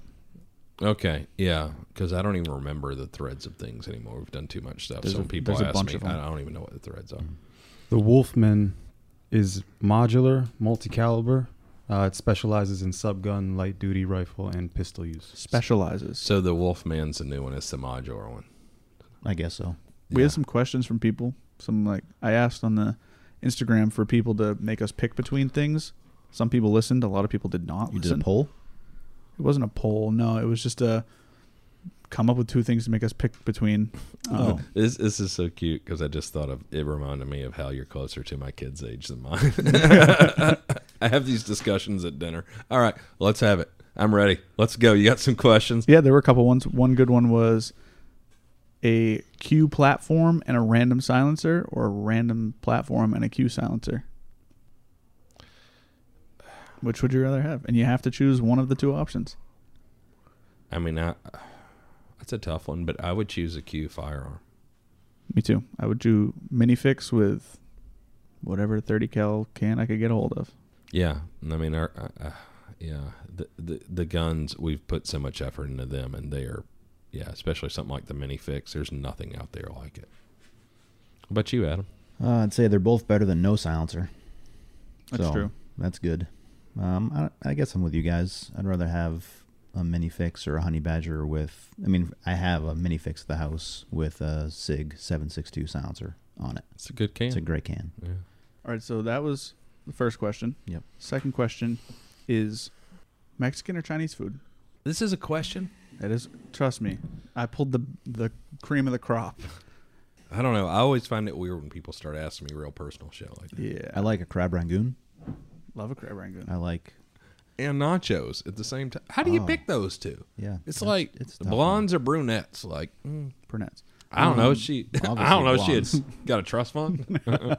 Okay, yeah, because I don't even remember the threads of things anymore. We've done too much stuff. There's so a- people there's a ask bunch me, of 'em. I don't even know what the threads are. The Wolfman is modular, multi-caliber. Uh, it specializes in subgun, light duty rifle, and pistol use. Specializes. So the Wolfman's the new one. It's the modular one. I guess so. We Yeah. had some questions from people. Some like I asked on the Instagram for people to make us pick between things. Some people listened. A lot of people did not You listen. did a poll. It wasn't a poll. No, it was just a come up with two things to make us pick between. Um, Oh. This, this is so cute because I just thought of it. Reminded me of how you're closer to my kid's age than mine. I have these discussions at dinner. All right, let's have it. I'm ready. Let's go. You got some questions? Yeah, there were a couple ones. One good one was a Q platform and a random silencer, or a random platform and a Q silencer. Which would you rather have? And you have to choose one of the two options. I mean, I, that's a tough one, but I would choose a Q firearm. Me too. I would do mini fix with whatever 30 cal can I could get a hold of. Yeah, I mean, our, uh, uh, yeah, the, the the guns we've put so much effort into them, and they are, yeah, especially something like the mini fix. There's nothing out there like it. What about you, Adam? Uh, I'd say they're both better than no silencer. That's So, true. That's good. Um, I, I guess I'm with you guys. I'd rather have a mini fix or a honey badger with. I mean, I have a mini fix at the house with a Sig seven six two silencer on it. It's a good can. It's a great can. yeah. All right, so that was the first question. Yep. Second question is Mexican or Chinese food? This is a question. It is. Trust me, I pulled the the cream of the crop. I don't know. I always find it weird when people start asking me real personal shit like that. Yeah, I like a crab rangoon. love a crab rangoon. I like. And nachos at the same time. How do you Oh. pick those two? Yeah, It's that's- like it's a the tough blondes or brunettes. Like, mm, Brunettes. I don't know. Um, She, I obviously don't know. She had blondes. got a trust fund.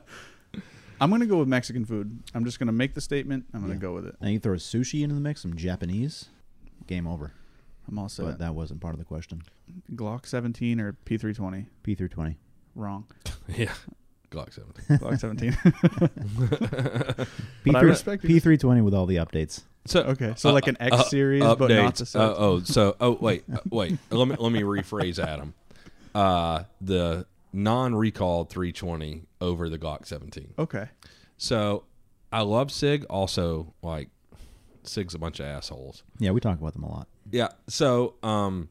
I'm gonna go with Mexican food. I'm just gonna make the statement. I'm gonna Yeah. go with it. And you throw sushi into the mix, some Japanese, game over. I'm all set. But that wasn't part of the question. Glock 17 or P320? P320. Wrong. yeah, Glock seventeen. Glock 17. P I respect you. P three twenty with all the updates. So Okay, so like an X uh, series, but not the updates. set. Uh, oh, so oh wait, uh, wait. let me let me rephrase, Adam. Uh, the non-recalled 320 over the Glock 17. okay. So I love Sig. Also, like Sig's a bunch of assholes. Yeah, we talk about them a lot. Yeah. So, um,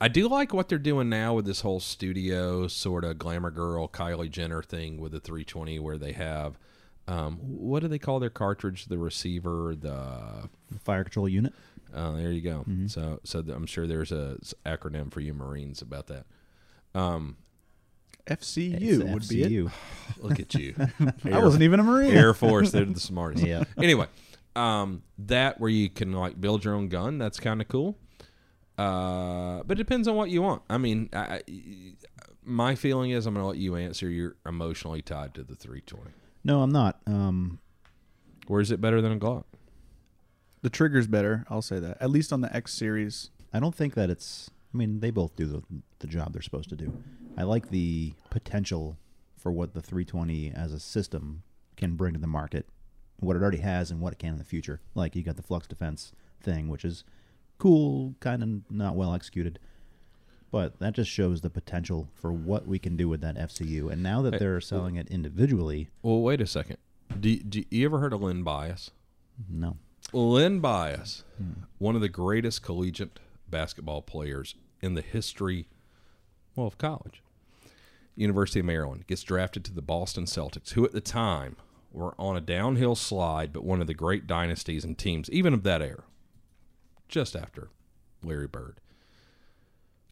I do like what they're doing now with this whole studio sort of glamour girl Kylie Jenner thing with the 320, where they have, um, what do they call their cartridge? The receiver, the Fire control unit. uh, there you go. So, so th- I'm sure there's a s- acronym for you Marines about that. Um, FCU It's would be it. FCU. look at you, I wasn't even a Marine. Air Force. They're the smartest. Yeah. Anyway, um, that where you can like build your own gun. That's kind of cool. Uh, but it depends on what you want. I mean, I, I- my feeling is I'm going to let you answer. You're emotionally tied to the 320. No, I'm not. Um, Or is it better than a Glock? The trigger's better. I'll say that. At least on the X series. I don't think that it's. I mean, they both do the, the job they're supposed to do. I like the potential for what the 320 as a system can bring to the market, what it already has, and what it can in the future. Like you got the flux defense thing, which is cool, kind of not well executed, but that just shows the potential for what we can do with that FCU. And now that Hey, they're selling it individually, Well, wait a second. Do, do you ever heard of Len Bias? no. Len Bias, hmm. one of the greatest collegiate basketball players in the history, well, of college. University of Maryland gets drafted to the Boston Celtics, who at the time were on a downhill slide, but one of the great dynasties and teams, even of that era, just after Larry Bird.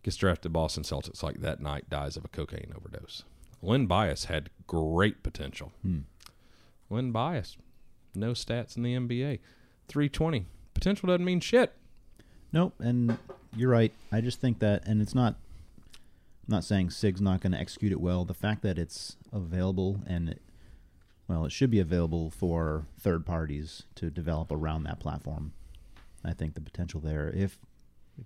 Gets drafted to Boston Celtics like that night, dies of a cocaine overdose. Len Bias had great potential. Hmm. Len Bias, no stats in the NBA. 320. Potential doesn't mean shit. Nope, and you're right. I just think that, and it's not. I'm not saying Sig's not going to execute it well. The fact that it's available and, it, well, it should be available for third parties to develop around that platform. I think the potential there, if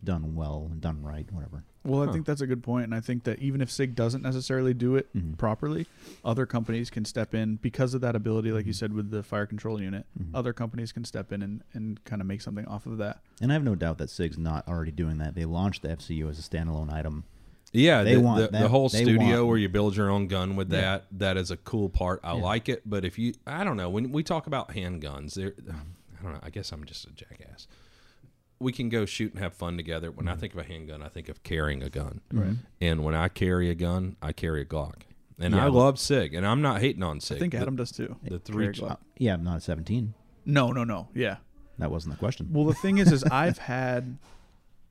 done well and done right, whatever. Well, I Huh. think that's a good point, and I think that even if Sig doesn't necessarily do it Mhm. properly, other companies can step in because of that ability, like you Mhm. said with the fire control unit. Mhm. Other companies can step in and, and kind of make something off of that. And I have no doubt that Sig's not already doing that. They launched the FCU as a standalone item. Yeah, They the, want the, the whole studio want- where you build your own gun with Yeah. that. That is a cool part. I Yeah. like it. But if you, I don't know, when we talk about handguns, there, I don't know. I guess I'm just a jackass. We can go shoot and have fun together. When Mm-hmm. I think of a handgun, I think of carrying a gun. Right. And when I carry a gun, I carry a Glock. And Yeah. I love Sig, and I'm not hating on Sig. I think The- Adam does too. the three. Carry Glock. Yeah, I'm not at 17. No, no, no. Yeah. That wasn't the question. Well, the thing is, is I've had,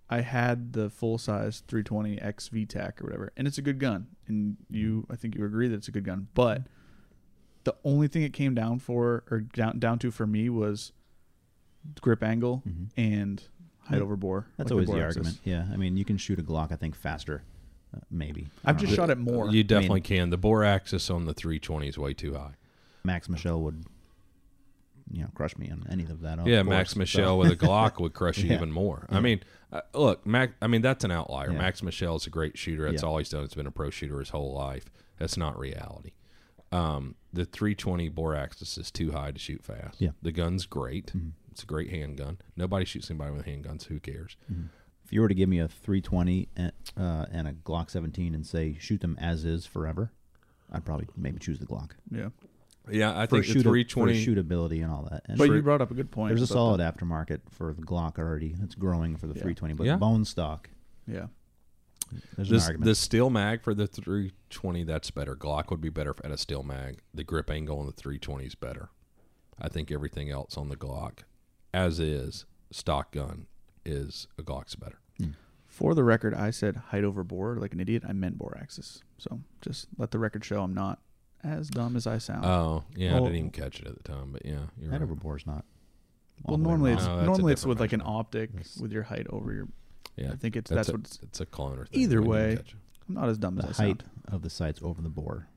I had the full size 320 X VTAC or whatever, and it's a good gun, and you, I think you agree that it's a good gun. But the only thing it came down for, or down down to for me, was grip angle Mhm. and height Yeah. over bore. That's like always the, bore axis. argument. Yeah, I mean, you can shoot a Glock, I think, faster, uh, maybe. I I've just know. shot it more. You definitely can. The bore axis on the 320 is way too high. Max Michel would, you know, crush me on any of that. of yeah, course, Max so- Michel with a Glock would crush you Yeah. even more. I mean, uh, look, Max. I mean, that's an outlier. Yeah. Max Michel is a great shooter. That's Yeah. all he's done. He's been a pro shooter his whole life. That's not reality. Um, the 320 bore axis is too high to shoot fast. Yeah. The gun's great. Mhm. It's a great handgun. Nobody shoots anybody with handguns. Who cares? If you were to give me a 320 and, uh, and a Glock 17 and say shoot them as is forever, I'd probably maybe choose the Glock. Yeah. Yeah, I think the shoot for 320. shootability and all that. And But for- you brought up a good point. there's a about solid the- aftermarket for the Glock already. It's growing for the Yeah. 320, but Yeah. bone stock. Yeah. There's an This, argument. the steel mag for the 320, that's better. Glock would be better at a steel mag. The grip angle on the 320 is better. I think everything else on the Glock, as is, stock gun, is a Glock's better. Hmm. For the record, I said height over bore like an idiot. I meant bore axis. So just let the record show I'm not as dumb as I sound. Oh, yeah, Well- I didn't even catch it at the time, but yeah, you're Head right. over bore's not. well, all the way normally it's No, normally it's with like an optic That's- with your height over your. Yeah, I think it's that's that's a, what's. it's a cloner thing. Either way. I'm not as dumb the as I sound. The height sound. of the sights over the bore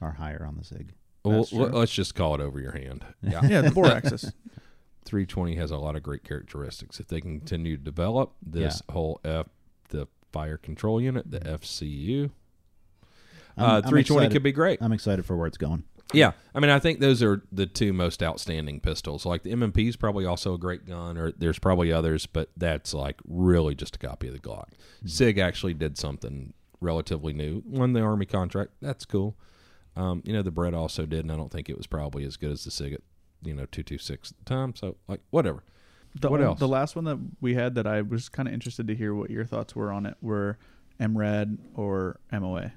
are higher on the Sig. Well, That's l- true. let's just call it over your hand. Yeah, Yeah, the bore axis. 320 has a lot of great characteristics. If they continue to develop this whole F, the fire control unit, the mm-hmm. FCU, I'm- uh, 320 could be great. I'm excited for where it's going. Yeah, I mean, I think those are the two most outstanding pistols. Like the M&P is probably also a great gun, or there's probably others, but that's like really just a copy of the Glock. Sig actually did something relatively new, won the Army contract. That's cool. Um, you know, the Brett also did, and I don't think it was probably as good as the Sig at you know two two six at the time. So like whatever. The What on- else? The last one that we had that I was kind of interested to hear what your thoughts were on it were MRAD or MOA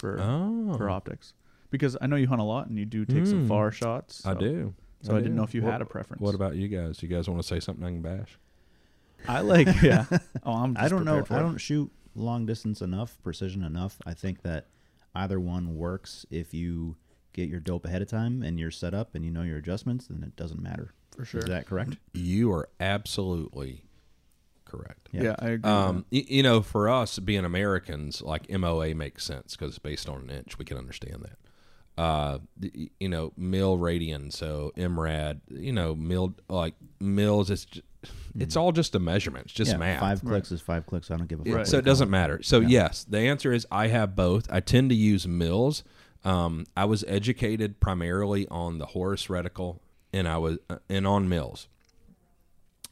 for Oh, for optics. Because I know you hunt a lot and you do take some Hmm. far shots. I do. So I, didn't do. know if you What- had a preference. What about you guys? You guys want to say something I can bash? I like yeah. Oh, I'm. I don't know. for I it. don't shoot long distance enough, precision enough. I think that either one works if you get your dope ahead of time and you're set up and you know your adjustments, then it doesn't matter. for sure. Is that correct? You are absolutely correct. Yeah, I agree. Um, y- you know, for us being Americans, like MOA makes sense because it's based on an inch. We can understand that. Uh, you know, mil radian, so MRAD. You know, mil like mils. It's ju- it's all just a measurement. It's just yeah, math. Five clicks is five clicks. I don't give a fuck. Yeah, what So it doesn't matter. So Yeah. yes, the answer is I have both. I tend to use mils. Um, I was educated primarily on the Horus reticle, and I was uh, and on mils.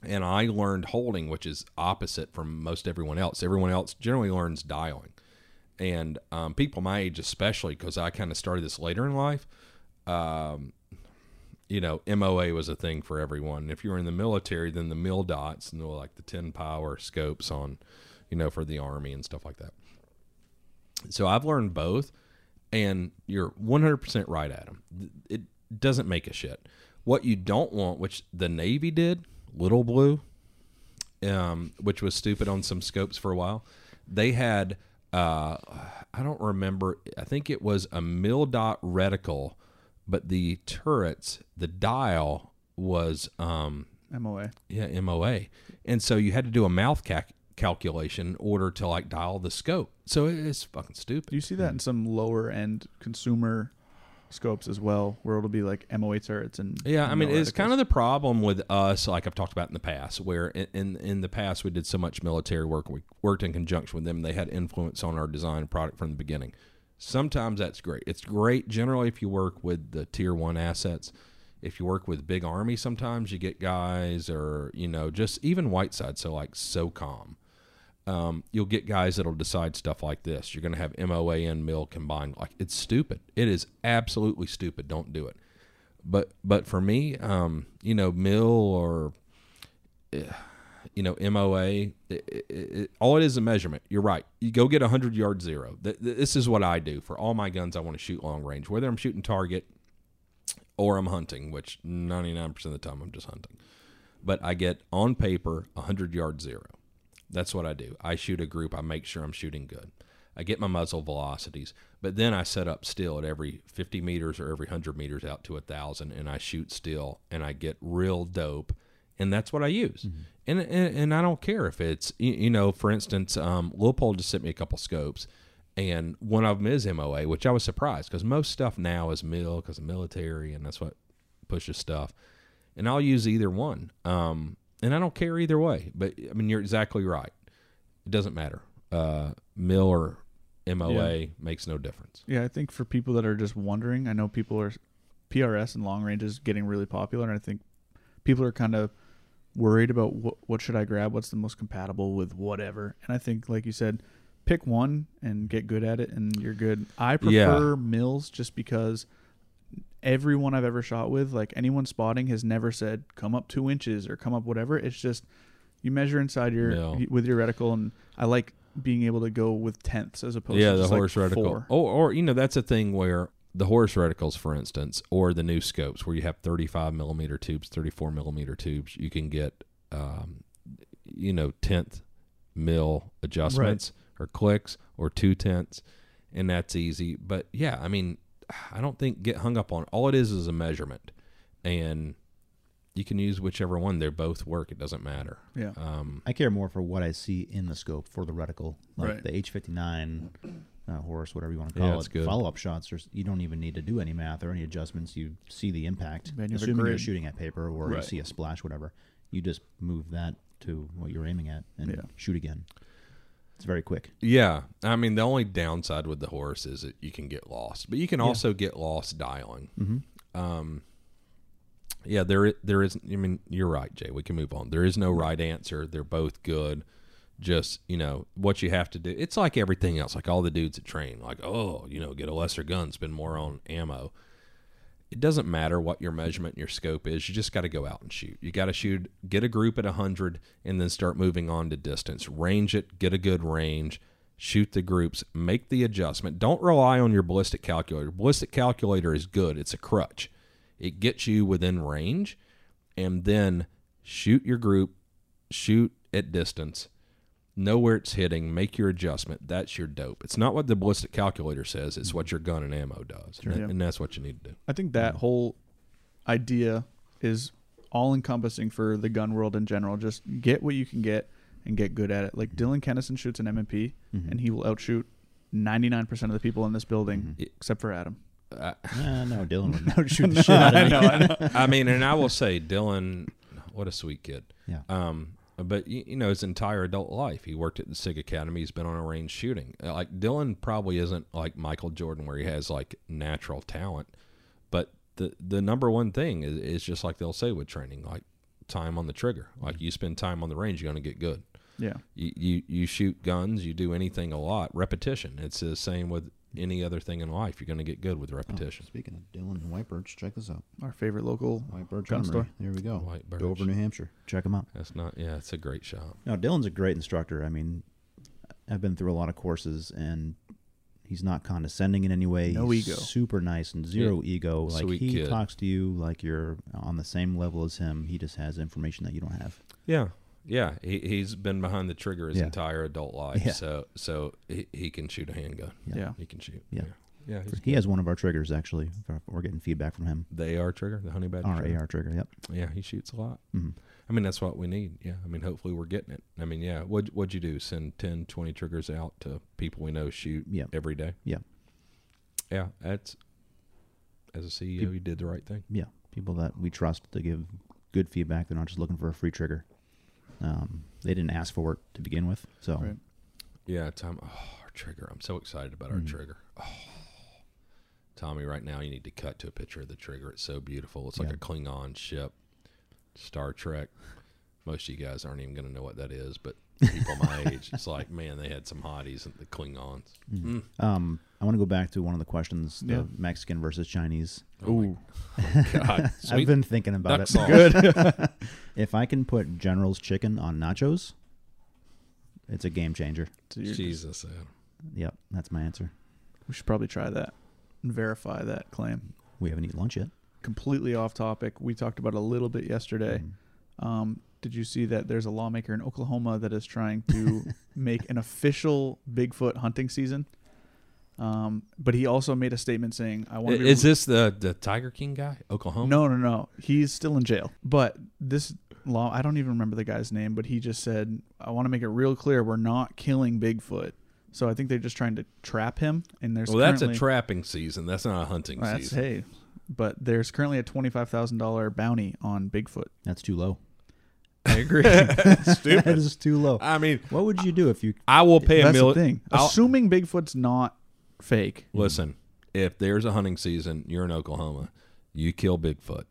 And I learned holding, which is opposite from most everyone else. Everyone else generally learns dialing, and um, people my age, especially, because I kind of started this later in life. Um, you know, MOA was a thing for everyone. If you were in the military, then the mil dots and like the 10 power scopes on, you know, for the army and stuff like that. So I've learned both, and you're 100% right, Adam. It doesn't make a shit. What you don't want, which the Navy did, Little Blue, um, which was stupid on some scopes for a while, they had, uh, I don't remember, I think it was a mil dot reticle, but the turrets, the dial was, um, MOA. yeah, MOA. And so you had to do a mouth cac- calculation in order to like dial the scope. So it's fucking stupid. You see that in some lower end consumer scopes as well, where it'll be like MOA turrets and Yeah, I mean, it's kind of the problem with us, like I've talked about in the past, where in, in in the past we did so much military work, we worked in conjunction with them. They had influence on our design product from the beginning. Sometimes that's great. It's great generally if you work with the tier one assets. If you work with big army, sometimes you get guys, or you know, just even Whiteside. So like SOCOM, um, you'll get guys that'll decide stuff like this. You're going to have MOA and mil combined. Like it's stupid. It is absolutely stupid. Don't do it. But but for me, um, you know, mil or eh, you know MOA, it, it, it, all it is a measurement. You're right. You go get a hundred yard zero. Th- th- this is what I do for all my guns. I want to shoot long range, whether I'm shooting target or I'm hunting, which 99% of the time I'm just hunting. But I get on paper a hundred yard zero. That's what I do. I shoot a group. I make sure I'm shooting good. I get my muzzle velocities, but then I set up still at every 50 meters or every 100 meters out to a thousand, and I shoot still, and I get real dope, and that's what I use. And, and and I don't care if it's you, you know, for instance, um, Leupold just sent me a couple scopes, and one of them is MOA, which I was surprised because most stuff now is mil because of military, and that's what pushes stuff. And I'll use either one, um, and I don't care either way. But I mean, you're exactly right. It doesn't matter. Uh, mil or MOA makes no difference. Yeah, I think for people that are just wondering, I know people are PRS and long range is getting really popular, and I think people are kind of worried about what what should I grab, what's the most compatible with whatever. And I think, like you said, pick one and get good at it, and you're good. I Yeah. prefer mils just because everyone I've ever shot with, like anyone spotting, has never said come up two inches or come up whatever. It's just you measure inside your with your reticle, and I like being able to go with tenths as opposed yeah, to the just Horus like reticle. four. Or, or you know, that's a thing where the Horus reticles, for instance, or the new scopes, where you have 35 millimeter tubes, 34 millimeter tubes, you can get, um, you know, tenth mil adjustments or clicks or two tenths, and that's easy. But yeah, I mean, I don't think get hung up on. All it is is a measurement, and you can use whichever one. They both work. It doesn't matter. Yeah. Um, I care more for what I see in the scope for the reticle, like Right. the H59 uh, Horus, whatever you want to call it's it. good. Follow up shots, there's, you don't even need to do any math or any adjustments. You see the impact, Man, you have assuming you're shooting at paper or you see a splash, whatever. You just move that to what you're aiming at and Yeah. shoot again. It's very quick. Yeah, I mean the only downside with the Horus is that you can get lost, but you can also get lost dialing. Mm-hmm. Um, yeah, there there is. I mean, you're right, Jay. We can move on. There is no right answer. They're both good. Just you know what you have to do. It's like everything else. Like all the dudes that train, like oh, you know, get a lesser gun, spend more on ammo. It doesn't matter what your measurement and your scope is. You just got to go out and shoot. You got to shoot, get a group at 100, and then start moving on to distance. Range it, get a good range, shoot the groups, make the adjustment. Don't rely on your ballistic calculator. Ballistic calculator is good, it's a crutch. It gets you within range, and then shoot your group, shoot at distance, know where it's hitting, make your adjustment. That's your dope. It's not what the ballistic calculator says, it's what your gun and ammo does. Sure. and, Yeah. and that's what you need to do. I think that whole idea is all encompassing for the gun world in general. Just get what you can get and get good at it. Like Dylan Kennison shoots an M&P Mhm. and he will outshoot 99% of the people in this building Mhm. except for Adam. Uh, Uh, no, Dylan would outshoot the shit out of me. I know, I know. I mean, and I will say, Dylan, what a sweet kid. Yeah. Um, but you, you know, his entire adult life, he worked at the SIG Academy. He's been on a range shooting. Uh, Like Dylan probably isn't like Michael Jordan, where he has like natural talent. But the the number one thing is, is just like they'll say with training, like time on the trigger. Like you spend time on the range, you're going to get good. Yeah. You, you you shoot guns, you do anything a lot. Repetition. It's the same with any other thing in life. You're going to get good with oh, repetition. Oh, speaking of Dylan and White Birch, check this out. Our favorite local White Birch Gun store. There we go. White Birch. Dover, New Hampshire. Check them out. That's not. Yeah, it's a great shop. No, Dylan's a great instructor. I mean, I've been through a lot of courses, and he's not condescending in any way. No he's ego. Super nice and zero ego. Like Sweet he kid. talks to you like you're on the same level as him. He just has information that you don't have. Yeah, yeah. He he's been behind the trigger his Yeah. entire adult life, Yeah. so so he, he can shoot a handgun. Yeah. Yeah. He can shoot. Yeah. yeah. yeah he's He has one of our triggers actually. We're getting feedback from him. the AR trigger, the honey badger. Our trigger. AR trigger. Yep. Yeah, he shoots a lot. Mhm. I mean, that's what we need. Yeah. I mean, hopefully we're getting it. I mean, yeah. What what'd you do? Send 10, 20 triggers out to people we know shoot Yeah. every day. Yeah. Yeah. That's as a CEO, Peop- you did the right thing. Yeah. People that we trust to give good feedback. They're not just looking for a free trigger. Um, they didn't ask for it to begin with, so Right. Yeah, Tom. Oh, our trigger. I'm so excited about our Mhm. trigger. Oh, Tommy, right now you need to cut to a picture of the trigger. It's so beautiful. It's like Yeah. a Klingon ship, Star Trek. Most of you guys aren't even going to know what that is, but people my age, it's like, man, they had some hotties and the Klingons. Mhm. Mm. Um, I want to go back to one of the questions: the Yeah. Mexican versus Chinese. Oh my Ooh. God, I've been thinking about duck it. sauce. Good. if I can put General's chicken on nachos, it's a game changer. So Jesus, man. Yep, that's my answer. we should probably try that and verify that claim. We haven't eaten lunch yet. Completely off topic. We talked about it a little bit yesterday. Mm. Um, did you see that there's a lawmaker in Oklahoma that is trying to make an official Bigfoot hunting season? Um, but he also made a statement saying, "I want to." Is this the the Tiger King guy, Oklahoma? No, no, no. He's still in jail. But this law, I don't even remember the guy's name, but he just said, I want to make it real clear we're not killing Bigfoot. So I think they're just trying to trap him. And there's Well, that's a trapping season. That's not a hunting That's, season. hey, but there's currently a $25,000 bounty on Bigfoot. That's too low. I agree. Stupid. That is too low. I mean, What would you do if you? I will pay a That's the million. thing. Assuming Bigfoot's not fake. Listen, if there's a hunting season, you're in Oklahoma, you kill Bigfoot.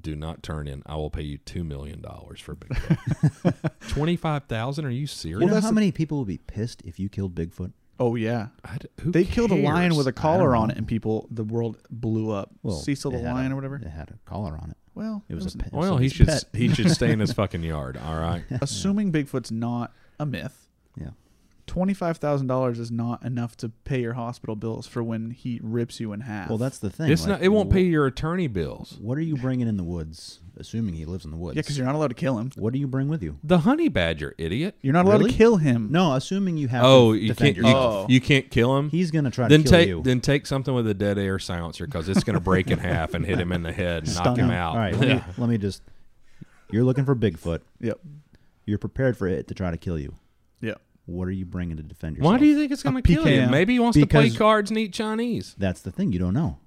Do not turn in. I will pay you two million dollars for Bigfoot. Twenty five thousand? Are you You serious? know that's how the- many people would be pissed if you killed Bigfoot? Oh yeah, I d- who they killed a lion with a collar on it, and people, the world blew up. Well, Cecil the lion a- or whatever. It had a collar on it. Well, It was a wasn't- pet. Well, he should pet. he should stay in his fucking yard. All right. assuming Bigfoot's not a myth. Yeah. Twenty five thousand dollars is not enough to pay your hospital bills for when he rips you in half. Well, that's the thing. It's like, not. It won't wh- pay your attorney bills. What are you bringing in the woods? Assuming he lives in the woods. yeah, because you're not allowed to kill him. What do you bring with you? The honey badger, idiot. You're not allowed Really? to kill him. No, assuming you have. Oh, to you defend can't. You, yourself. Oh. you can't kill him. He's gonna try then to kill take you. then take something with a dead air silencer because it's going to break in half and hit him in the head and knock Stun him him. out. All right, let me, let me just. You're looking for Bigfoot. Yep. You're prepared for it to try to kill you. Yep. What are you bringing to defend yourself? Why do you think it's going to kill you? Maybe he wants to play Because- cards and eat Chinese. That's the thing. You don't know.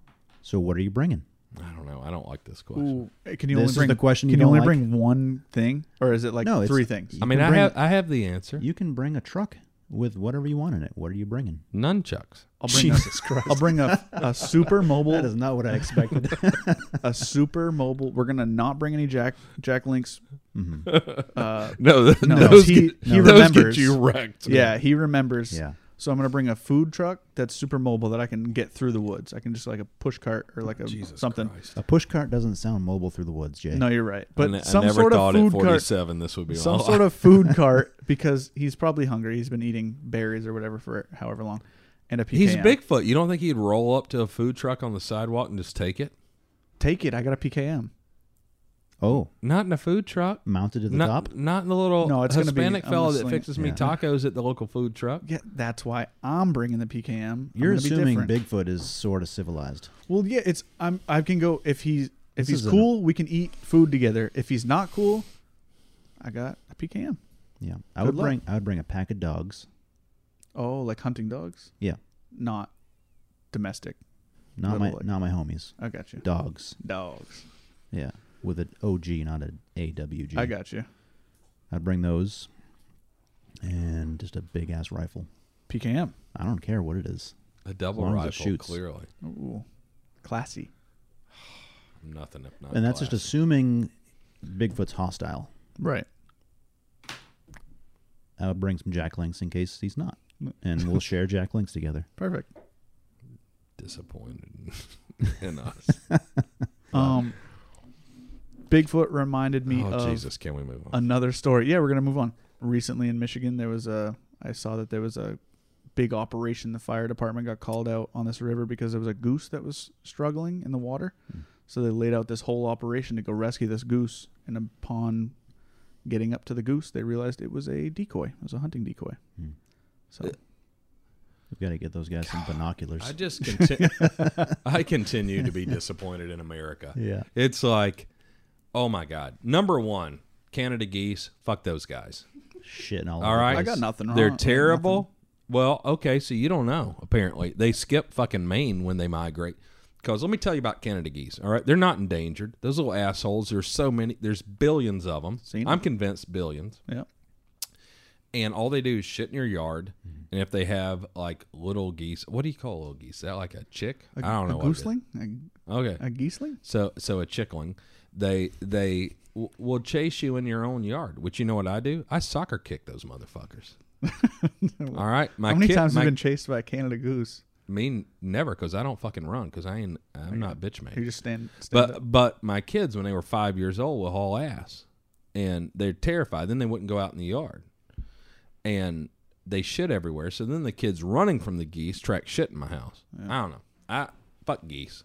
So what are you bringing? I don't know. I don't like this question. Ooh, can you This only is bring the question you Can you don't only like? bring one thing, or is it like No, it's- three things? I mean, I bring- have I have the answer. You can bring a truck with whatever you want in it. What are you bringing? Nunchucks. I'll bring Jesus a, I'll bring a, a super mobile That is not what I expected. a super mobile. We're gonna not bring any Jack Jack Links. Mhm. Uh, No, th- No, those he- get, he those remembers. get you wrecked. yeah, he remembers. Yeah. So I'm gonna bring a food truck that's super mobile that I can get through the woods. I can just like a push cart or like a Jesus something. Christ. A push cart doesn't sound mobile through the woods, Jay. No, you're right. I But ne- I some never sort of thought at food cart, 47 this would be some my sort of food cart because he's probably hungry. He's been eating berries or whatever for however long, and a PKM. He's Bigfoot. You don't think he'd roll up to a food truck on the sidewalk and just take it? Take it. I got a PKM. Oh, Not in a food truck. mounted to the Not, top. not in the little No, it's gonna be- Hispanic I'm fella that sling it. fixes me Yeah. tacos at the local food truck. Yeah, that's why I'm bringing the PKM. You're gonna assuming different. Bigfoot is sort of civilized. Well, yeah, it's I'm I can go if he's if This he's is a- cool, we can eat food together. If he's not cool, I got a PKM. Yeah, I Good would luck. bring. I would bring a pack of dogs. Oh, like hunting dogs, Yeah, not domestic. not Little, my like- not my homies. I got you. Dogs. Dogs. Yeah, with an OG, not an AWG. I got you. I'd bring those, and just a big ass rifle. PKM. I don't care what it is. A double long as it rifle, shoots. clearly. Ooh, classy. Nothing if not. and that's just assuming Bigfoot's hostile. Right. I would bring some Jack Links in case he's not, and we'll share Jack Links together. Perfect. disappointed in us. Um, Bigfoot reminded me oh of Jesus! Can we move on? another story. Yeah, we're gonna move on. Recently in Michigan, there was a. I saw that there was a big operation. The fire department got called out on this river because there was a goose that was struggling in the water. Hmm. So they laid out this whole operation to go rescue this goose. And upon getting up to the goose, they realized it was a decoy. It was a hunting decoy. Hmm. So We've got to get those guys some binoculars. I just continue. I continue to be disappointed in America. yeah. It's like, oh my God! Number one, Canada geese. Fuck those guys. Shitting all, All over the. I got nothing wrong. They're I got terrible. Well, okay, so you don't know. Apparently, they skip fucking Maine when they migrate. Because let me tell you about Canada geese. All right, they're not endangered. Those little assholes. There's so many. There's billions of them. Seen 'em. I'm convinced billions. Yeah. And all they do is shit in your yard. Mm-hmm. And if they have like little geese, what do you call little geese? Is that like a chick? A, I don't know. A what it is. gooseling? Okay. A, a geeseling? So so a chickling, they they w- will chase you in your own yard. Which you know what I do? I soccer kick those motherfuckers. All right, my How many kid, times my, have you been chased by a Canada goose? me never because I don't fucking run because I ain't I'm not bitch mate. You just stand, stand But up. but my kids when they were five years old will haul ass, and they're terrified. Then they wouldn't go out in the yard, and they shit everywhere. So then the kids running from the geese track shit in my house. I don't know. I fuck geese.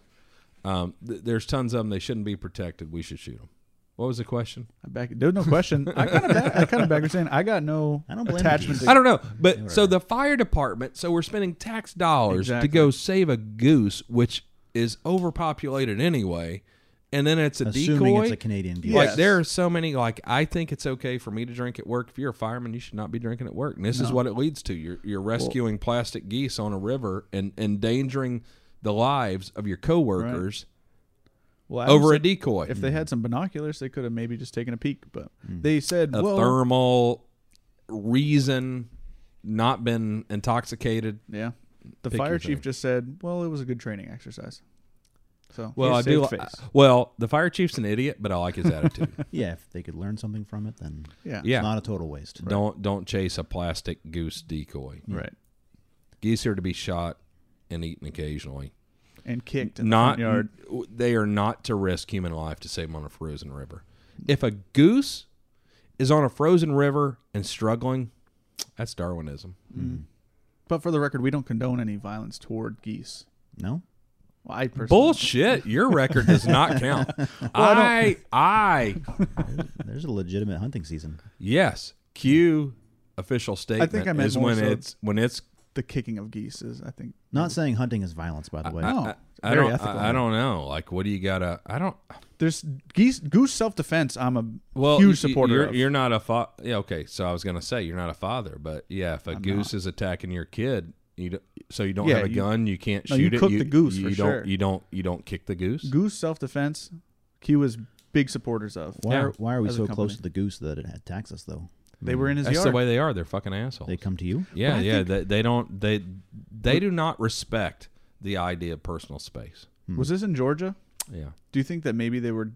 Um, th- there's tons of them. They shouldn't be protected. We should shoot them. What was the question? I back. There's no question. I kind of, back, I kind of back. saying I got no I don't blame attachment. geese. To, I don't know, but They so the fire department. So we're spending tax dollars Exactly. to go save a goose, which is overpopulated anyway, and then it's a Assuming decoy. it's a Canadian geese. Yes. Like there are so many. Like I think it's okay for me to drink at work. If you're a fireman, you should not be drinking at work. And this is what it leads to. You're you're rescuing plastic geese on a river and endangering the lives of your coworkers well, Adam over a said decoy. If they had some binoculars, they could have maybe just taken a peek. But Mm. they said, a well, thermal reason, not been intoxicated. yeah. The Pick fire your chief thing. just said, well, it was a good training exercise. So Well, he I do. saved li- face. Well, the fire chief's an idiot, but I like his attitude. yeah, if they could learn something from it, then yeah. yeah. it's not a total waste. Don't don't chase a plastic goose decoy. Right. Geese are to be shot and eaten occasionally. and kicked in Not the yard. they are not to risk human life to save them on a frozen river. If a goose is on a frozen river and struggling, that's Darwinism. Mm. Mm. But for the record, we don't condone any violence toward geese. No, Well, I personally Bullshit. Your record does not count. I, I, there's a legitimate hunting season. yes. Q official statement I meant is more when so- it's when it's the kicking of geese is. I think Not saying hunting is violence, by the way. No. I, I very don't ethical. I, I don't know. Like what do you gotta I don't there's geese goose self defense. I'm a well huge y- y- supporter You're, of. you're not a fa- yeah, okay. So I was gonna say you're not a father, but yeah, if a I'm goose not. is attacking your kid, you don't, so you don't Yeah, have a you- gun, you can't No, you shoot it. cook the goose you for don't sure. you don't you don't kick the goose. goose self defense. Q is big supporters of. Why, Yeah. are, why are we so close to the goose that it attacks us, though? They were in his That's yard. the way they are. They're fucking assholes. They come to you. yeah, But I yeah. think- They, they don't they they do not respect the idea of personal space. Was this in Georgia? Yeah. Do you think that maybe they were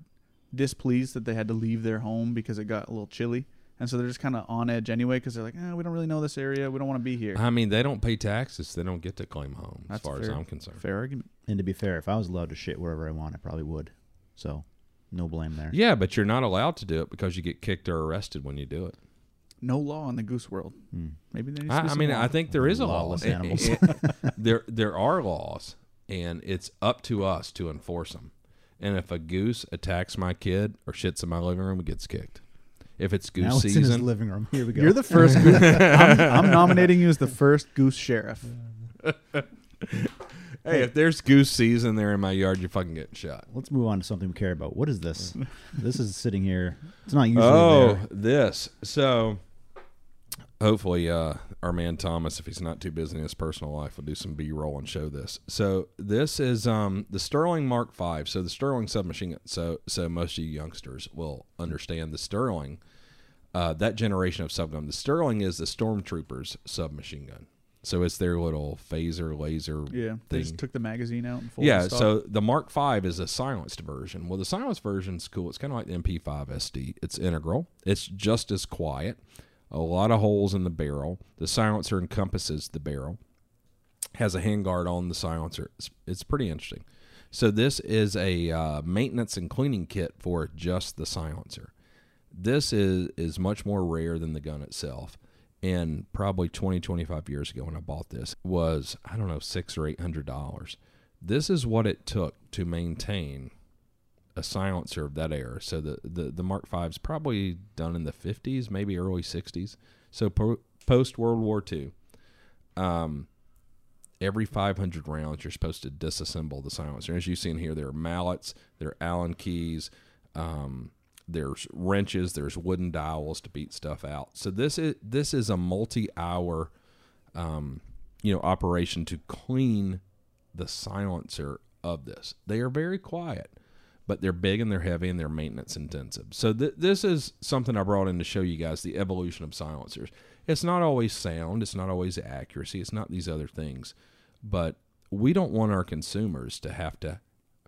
displeased that they had to leave their home because it got a little chilly, and so they're just kind of on edge anyway because they're like, eh, we don't really know this area. We don't want to be here. I mean, they don't pay taxes. They don't get to claim home, That's as far as fair. I'm concerned. Fair argument. And to be fair, if I was allowed to shit wherever I want, I probably would. So, no blame there. Yeah, but you're not allowed to do it because you get kicked or arrested when you do it. No law in the goose world. Hmm. Maybe there needs to I, I mean, law. I think there is a law. Lawless It- animals. it- there, there are laws, and it's up to us to enforce them. And if a goose attacks my kid or shits in my living room, it gets kicked. If it's goose now it's in his season, living room. Here we go. You're the first. goose. I'm, I'm nominating you as the first goose sheriff. hey, if there's goose season there in my yard, you're fucking getting shot. Let's move on to something we care about. What is this? this is sitting here. It's not usually Oh, there. this. So hopefully uh our man Thomas, if he's not too busy in his personal life, will do some B roll and show this. So this is um the Sterling Mark Five. So the Sterling submachine gun. So so most of you youngsters will understand the Sterling. Uh, that generation of subgun. The Sterling is the Stormtroopers submachine gun. So it's their little phaser laser Yeah, they just took the magazine out Yeah, so the Mark V is a silenced version. Well, the silenced version's cool. It's kind of like the MP5 SD. It's integral. It's just as quiet. A lot of holes in the barrel. The silencer encompasses the barrel. Has a handguard on the silencer. It's, it's pretty interesting. So this is a uh, maintenance and cleaning kit for just the silencer. This is is much more rare than the gun itself. And probably 20, 25 years ago when I bought this was I don't know six or eight hundred dollars. This is what it took to maintain a silencer of that era. So the the, the Mark V is probably done in the 50s, maybe early 60s. So po- post World War II. Um, every 500 rounds, you're supposed to disassemble the silencer. As you see in here, there are mallets, there are Allen keys, um, there's wrenches, there's wooden dowels to beat stuff out. So this is this is a multi-hour, um, you know, operation to clean the silencer of this. They are very quiet, but they're big and they're heavy and they're maintenance intensive. So th- this is something I brought in to show you guys the evolution of silencers. It's not always sound, it's not always accuracy, it's not these other things, but we don't want our consumers to have to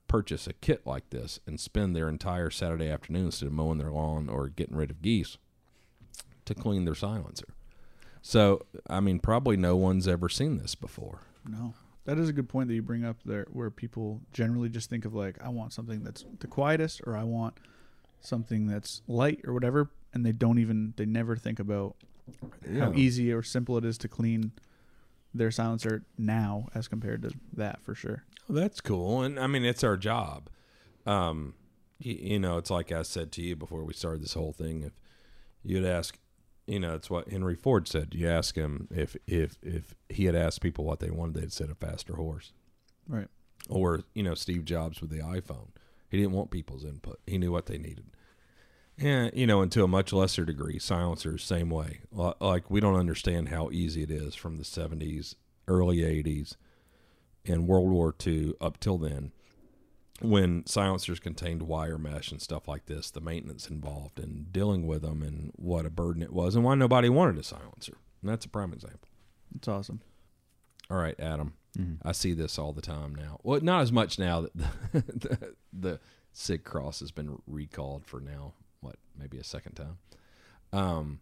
purchase a kit like this and spend their entire Saturday afternoon instead of mowing their lawn or getting rid of geese to clean their silencer. So, I mean, probably no one's ever seen this before. No, that is a good point that you bring up there, where people generally just think of like, I want something that's the quietest, or I want something that's light, or whatever, and they don't even, they never think about how easy or simple it is to clean their silencer now as compared to that for sure. Well, that's cool, and I mean it's our job. Um, you, you know, it's like I said to you before we started this whole thing. If you'd ask, you know, it's what Henry Ford said. You ask him if if if he had asked people what they wanted, they'd said a faster horse. Right. Or you know, Steve Jobs with the iPhone. He didn't want people's input. He knew what they needed. And you know, and to a much lesser degree, silencers same way. Like we don't understand how easy it is from the '70s, early '80s, and World War II up till then, when silencers contained wire mesh and stuff like this, the maintenance involved in dealing with them and what a burden it was, and why nobody wanted a silencer. And that's a prime example. It's awesome. All right, Adam. Mhm. I see this all the time now. Well, not as much now that the, the, the Sig Cross has been recalled for now, what, maybe a second time. Um,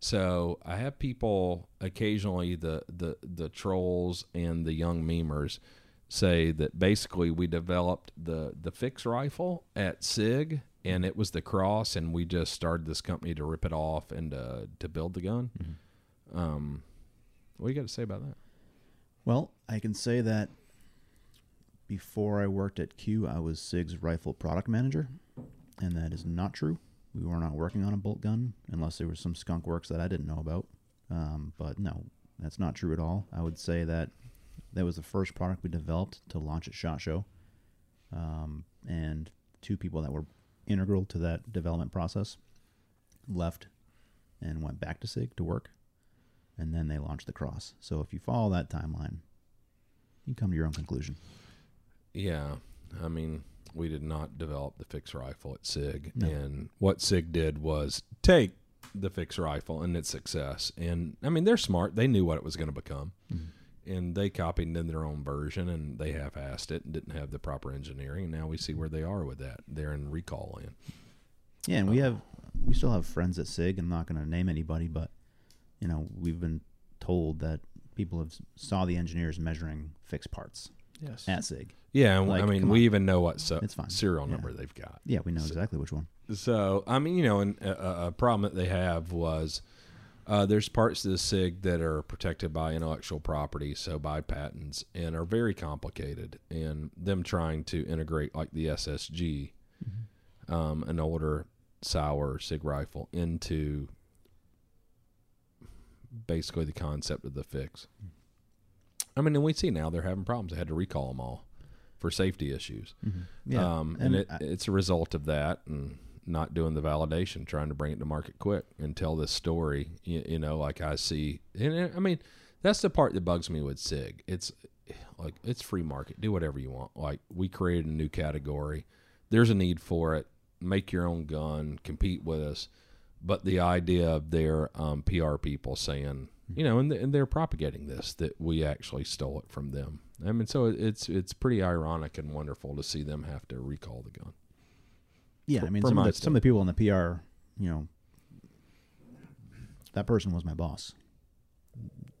So I have people occasionally the the the trolls and the young memers say that basically we developed the the fix rifle at Sig and it was the cross and we just started this company to rip it off and uh, to build the gun. Um, what do you got to say about that? Well, I can say that before I worked at Q, I was SIG's rifle product manager, and that is not true. We were not working on a bolt gun unless there was some skunk works that I didn't know about. Um, but no, that's not true at all. I would say that that was the first product we developed to launch at Shot Show, um, and two people that were integral to that development process left and went back to SIG to work, and then they launched the Cross. So if you follow that timeline, you come to your own conclusion. Yeah, I mean, we did not develop the fixed rifle at SIG, No. and what SIG did was take the fixed rifle and its success, and I mean, they're smart. They knew what it was going to become, and they copied in their own version, and they half-assed it and didn't have the proper engineering. And now we see where they are with that. They're in recall land. Yeah, and we have we still have friends at SIG. I'm not going to name anybody, but you know we've been told that people have saw the engineers measuring fixed parts Yes. at SIG. Yeah, and Like, I mean, we on. even know what so, It's fine. serial Yeah. number they've got. Yeah, we know exactly which one. So I mean, you know, and a, a- a problem that they have was uh, there's parts of the SIG that are protected by intellectual property, so by patents, and are very complicated. And them trying to integrate like the SSG, um, an older Sauer SIG rifle, into basically the concept of the fix. I mean, and we see now they're having problems. They had to recall them all for safety issues. Yeah, Um, and it, I- it's a result of that and not doing the validation, trying to bring it to market quick and tell this story. You, you know, like I see, and I mean, that's the part that bugs me with SIG. It's like it's free market. Do whatever you want. Like we created a new category. There's a need for it. Make your own gun. Compete with us. But the idea of their um, PR people saying, you know, and, and they're propagating this that we actually stole it from them. I mean, so it's it's pretty ironic and wonderful to see them have to recall the gun. Yeah. I mean, some of, the, some of the people in the PR, you know, that person was my boss.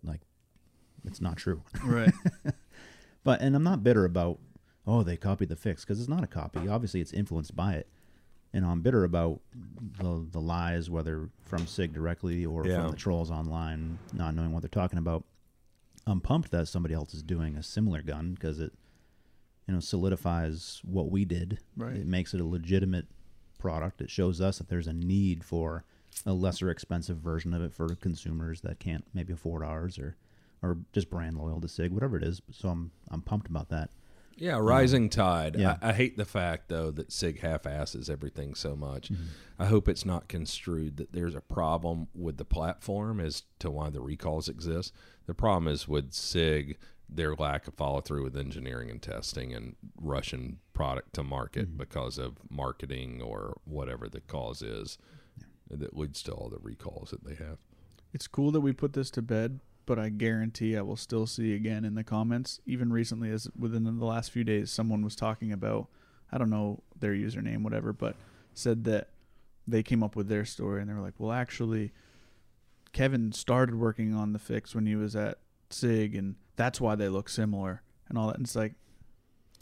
Like, it's not true. Right. But and I'm not bitter about oh they copied the fix because it's not a copy. Obviously, it's influenced by it, and I'm bitter about the the lies, whether from Sig directly or Yeah. from the trolls online, not knowing what they're talking about. I'm pumped that somebody else is doing a similar gun because it, you know, solidifies what we did. Right. It makes it a legitimate product. It shows us that there's a need for a lesser expensive version of it for consumers that can't maybe afford ours or or just brand loyal to Sig, whatever it is. So I'm I'm pumped about that. Yeah, rising tide. yeah. I, I hate the fact though that Sig half-asses everything so much. Mm-hmm. I hope it's not construed that there's a problem with the platform as to why the recalls exist. The problem is with Sig their lack of follow through with engineering and testing and rushing product to market Mm-hmm. because of marketing or whatever the cause is that leads to all the recalls that they have. It's cool that we put this to bed, but I guarantee I will still see again in the comments. Even recently, as within the last few days, someone was talking about I don't know their username, whatever, but said that they came up with their story and they were like, well, actually, Kevin started working on the fix when he was at Sig, and that's why they look similar and all that. And it's like,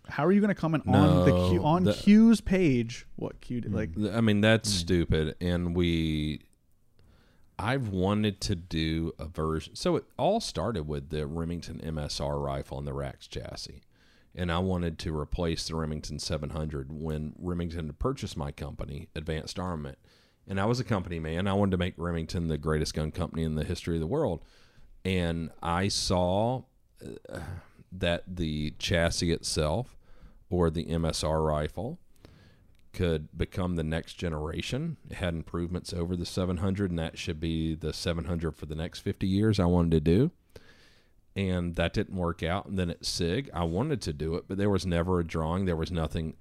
how are you going to comment on the Q on the- Q's page what Q did? Like, I mean, that's hmm. stupid. And we, I've wanted to do a version. So it all started with the Remington MSR rifle and the Rax chassis. And I wanted to replace the Remington 700 when Remington purchased my company, Advanced Armament. And I was a company man. I wanted to make Remington the greatest gun company in the history of the world. And I saw uh, that the chassis itself or the MSR rifle could become the next generation. It had improvements over the 700, and that should be the 700 for the next 50 years. I wanted to do, and that didn't work out. And then at SIG, I wanted to do it, but there was never a drawing. There was nothing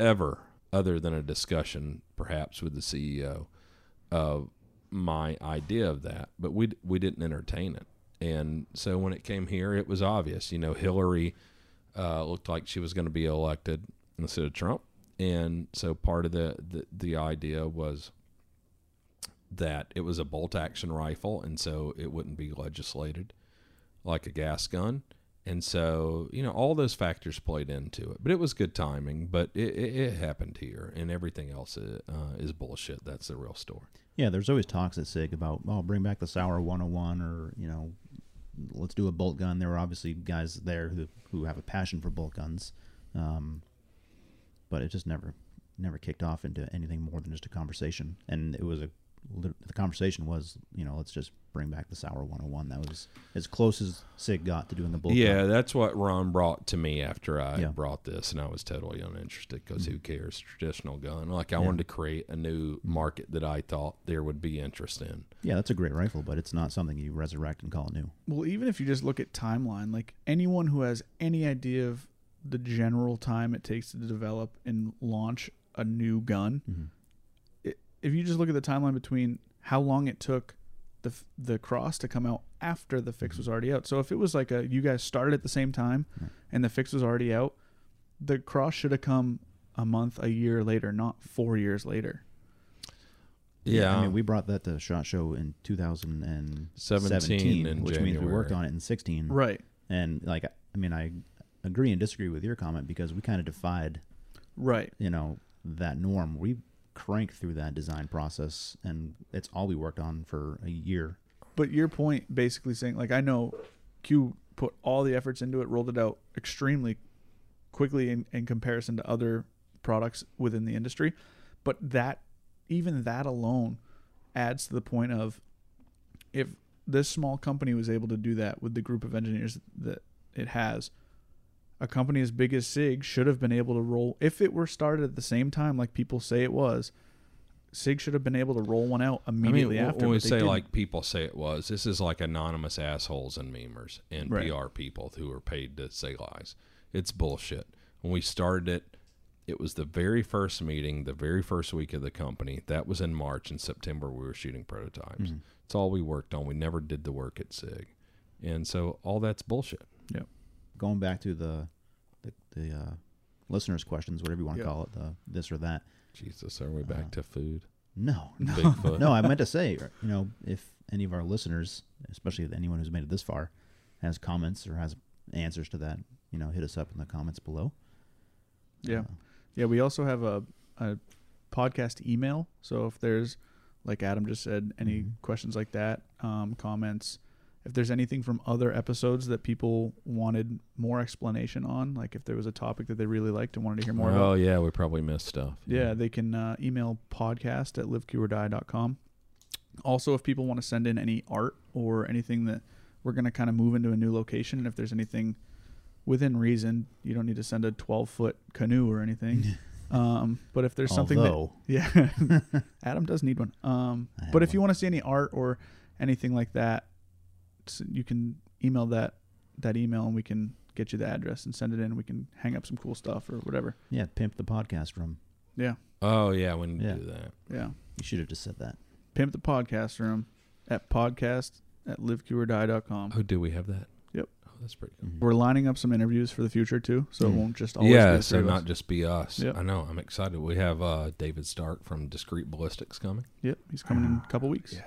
ever other than a discussion, perhaps with the CEO, of my idea of that. But we we didn't entertain it, and so when it came here, it was obvious. You know, Hillary uh, looked like she was going to be elected instead of Trump, and so part of the, the the idea was that it was a bolt action rifle, and so it wouldn't be legislated like a gas gun. And so, you know, all those factors played into it. But it was good timing. But it, it, it happened here, and everything else is, uh, is bullshit. That's the real story. Yeah, there's always talks at SIG about, oh, bring back the Sauer 101 or, you know, let's do a bolt gun. There were obviously guys there who, who have a passion for bolt guns. Um, but it just never never kicked off into anything more than just a conversation. And it was a the conversation was, you know, let's just bring back the Sauer 101. That was as close as SIG got to doing the bolt Yeah, gun. that's what Ron brought to me after I Yeah. brought this, and I was totally uninterested because Mm-hmm. who cares? Traditional gun. Like I wanted to create a new market that I thought there would be interest in. Yeah, that's a great rifle, but it's not something you resurrect and call it new. Well, even if you just look at timeline, like anyone who has any idea of the general time it takes to develop and launch a new gun, Mm-hmm. It, if you just look at the timeline between how long it took the the cross to come out after the fix was mm-hmm. already out. So if it was like a you guys started at the same time and the fix was already out, the cross should have come a month, a year later, not 4 years later. Yeah, I mean, we brought that to Shot Show in 2017, 17 in which means we worked on it in 16. Right. And like, I mean, I agree and disagree with your comment because we kind of defied, Right. you know, that norm. We cranked through that design process, and it's all we worked on for a year. But your point basically saying like I know Q put all the efforts into it, rolled it out extremely quickly in, in comparison to other products within the industry. But that even that alone adds to the point of if this small company was able to do that with the group of engineers that it has, a company as big as SIG should have been able to roll if it were started at the same time like people say it was. SIG should have been able to roll one out immediately I mean, after. When we say didn't. like people say it was, this is like anonymous assholes and memers and Right. PR people who are paid to say lies. It's bullshit. When we started it, it was the very first meeting, the very first week of the company. That was in March. In September, we were shooting prototypes. Mm-hmm. It's all we worked on. We never did the work at SIG. And so all that's bullshit. Yep. Going back to the the, the uh, listeners' questions, whatever you want to Yeah. call it, the this or that. Jesus, are we back to food? No, no, Bigfoot. no. I meant to say, you know, if any of our listeners, especially anyone who's made it this far, has comments or has answers to that, you know, hit us up in the comments below. Yeah. Yeah, we also have a, a podcast email. So if there's, like Adam just said, any questions like that, um, comments, if there's anything from other episodes that people wanted more explanation on, like if there was a topic that they really liked and wanted to hear more oh, about, yeah, we probably missed stuff. yeah, they can uh, email podcast at liveqordie.com. Also, if people want to send in any art or anything that we're going to kind of move into a new location, and if there's anything within reason, you don't need to send a 12 foot canoe or anything. um, but if there's something Although- that, yeah, Adam does need one. Um, I have but if you want to see any art or anything like that, s- you can email that that email and we can get you the address and send it in. We can hang up some cool stuff or whatever. Yeah, pimp the podcast room. Yeah, Oh, yeah, we need to Yeah. do that. yeah. You should have just said that. Pimp the podcast room at podcast at liveqordie.com. Oh, do we have that? Yep. Oh, that's pretty cool. We're lining up some interviews for the future too, so it Mm. won't just always yeah, be the so not us. just be us. Yep. I know. I'm excited. We have uh, David Stark from Discreet Ballistics coming. Yep, he's coming in a couple weeks. Yeah.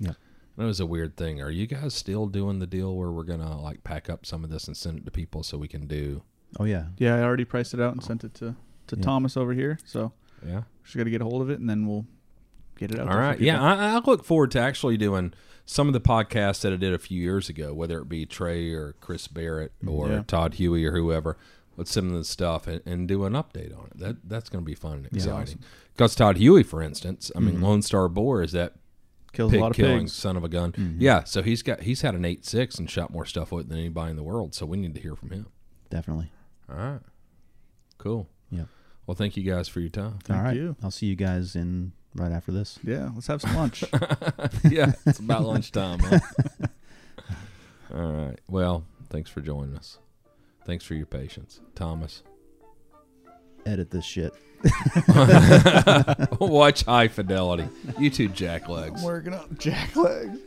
Yep. That was a weird thing. Are you guys still doing the deal where we're gonna like pack up some of this and send it to people so we can do? Oh yeah. Yeah, I already priced it out and sent it to to Yeah. Thomas over here. So Yeah. just got to get a hold of it and then we'll get it out. All there for right. Yeah. I, I look forward to actually doing some of the podcasts that I did a few years ago, whether it be Trey or Chris Barrett mm-hmm. or Yeah. Todd Huey or whoever. With some of the stuff and, and do an update on it. That that's going to be fun and exciting. Because Todd Huey, for instance, I mean, mm-hmm. Lone Star Boar is that kills pig a lot of killing pigs. son of a gun. Mm-hmm. Yeah, so he's got he's had an eight six and shot more stuff with than anybody in the world. So we need to hear from him. Definitely. All right, cool. Yeah. Well, thank you guys for your time. Thank All right. you. I'll see you guys in right after this. Yeah, let's have some lunch. yeah, it's about lunchtime. Huh? All right. Well, thanks for joining us. Thanks for your patience, Thomas. Edit this shit. Watch High Fidelity. You two jacklegs. I'm working up jacklegs.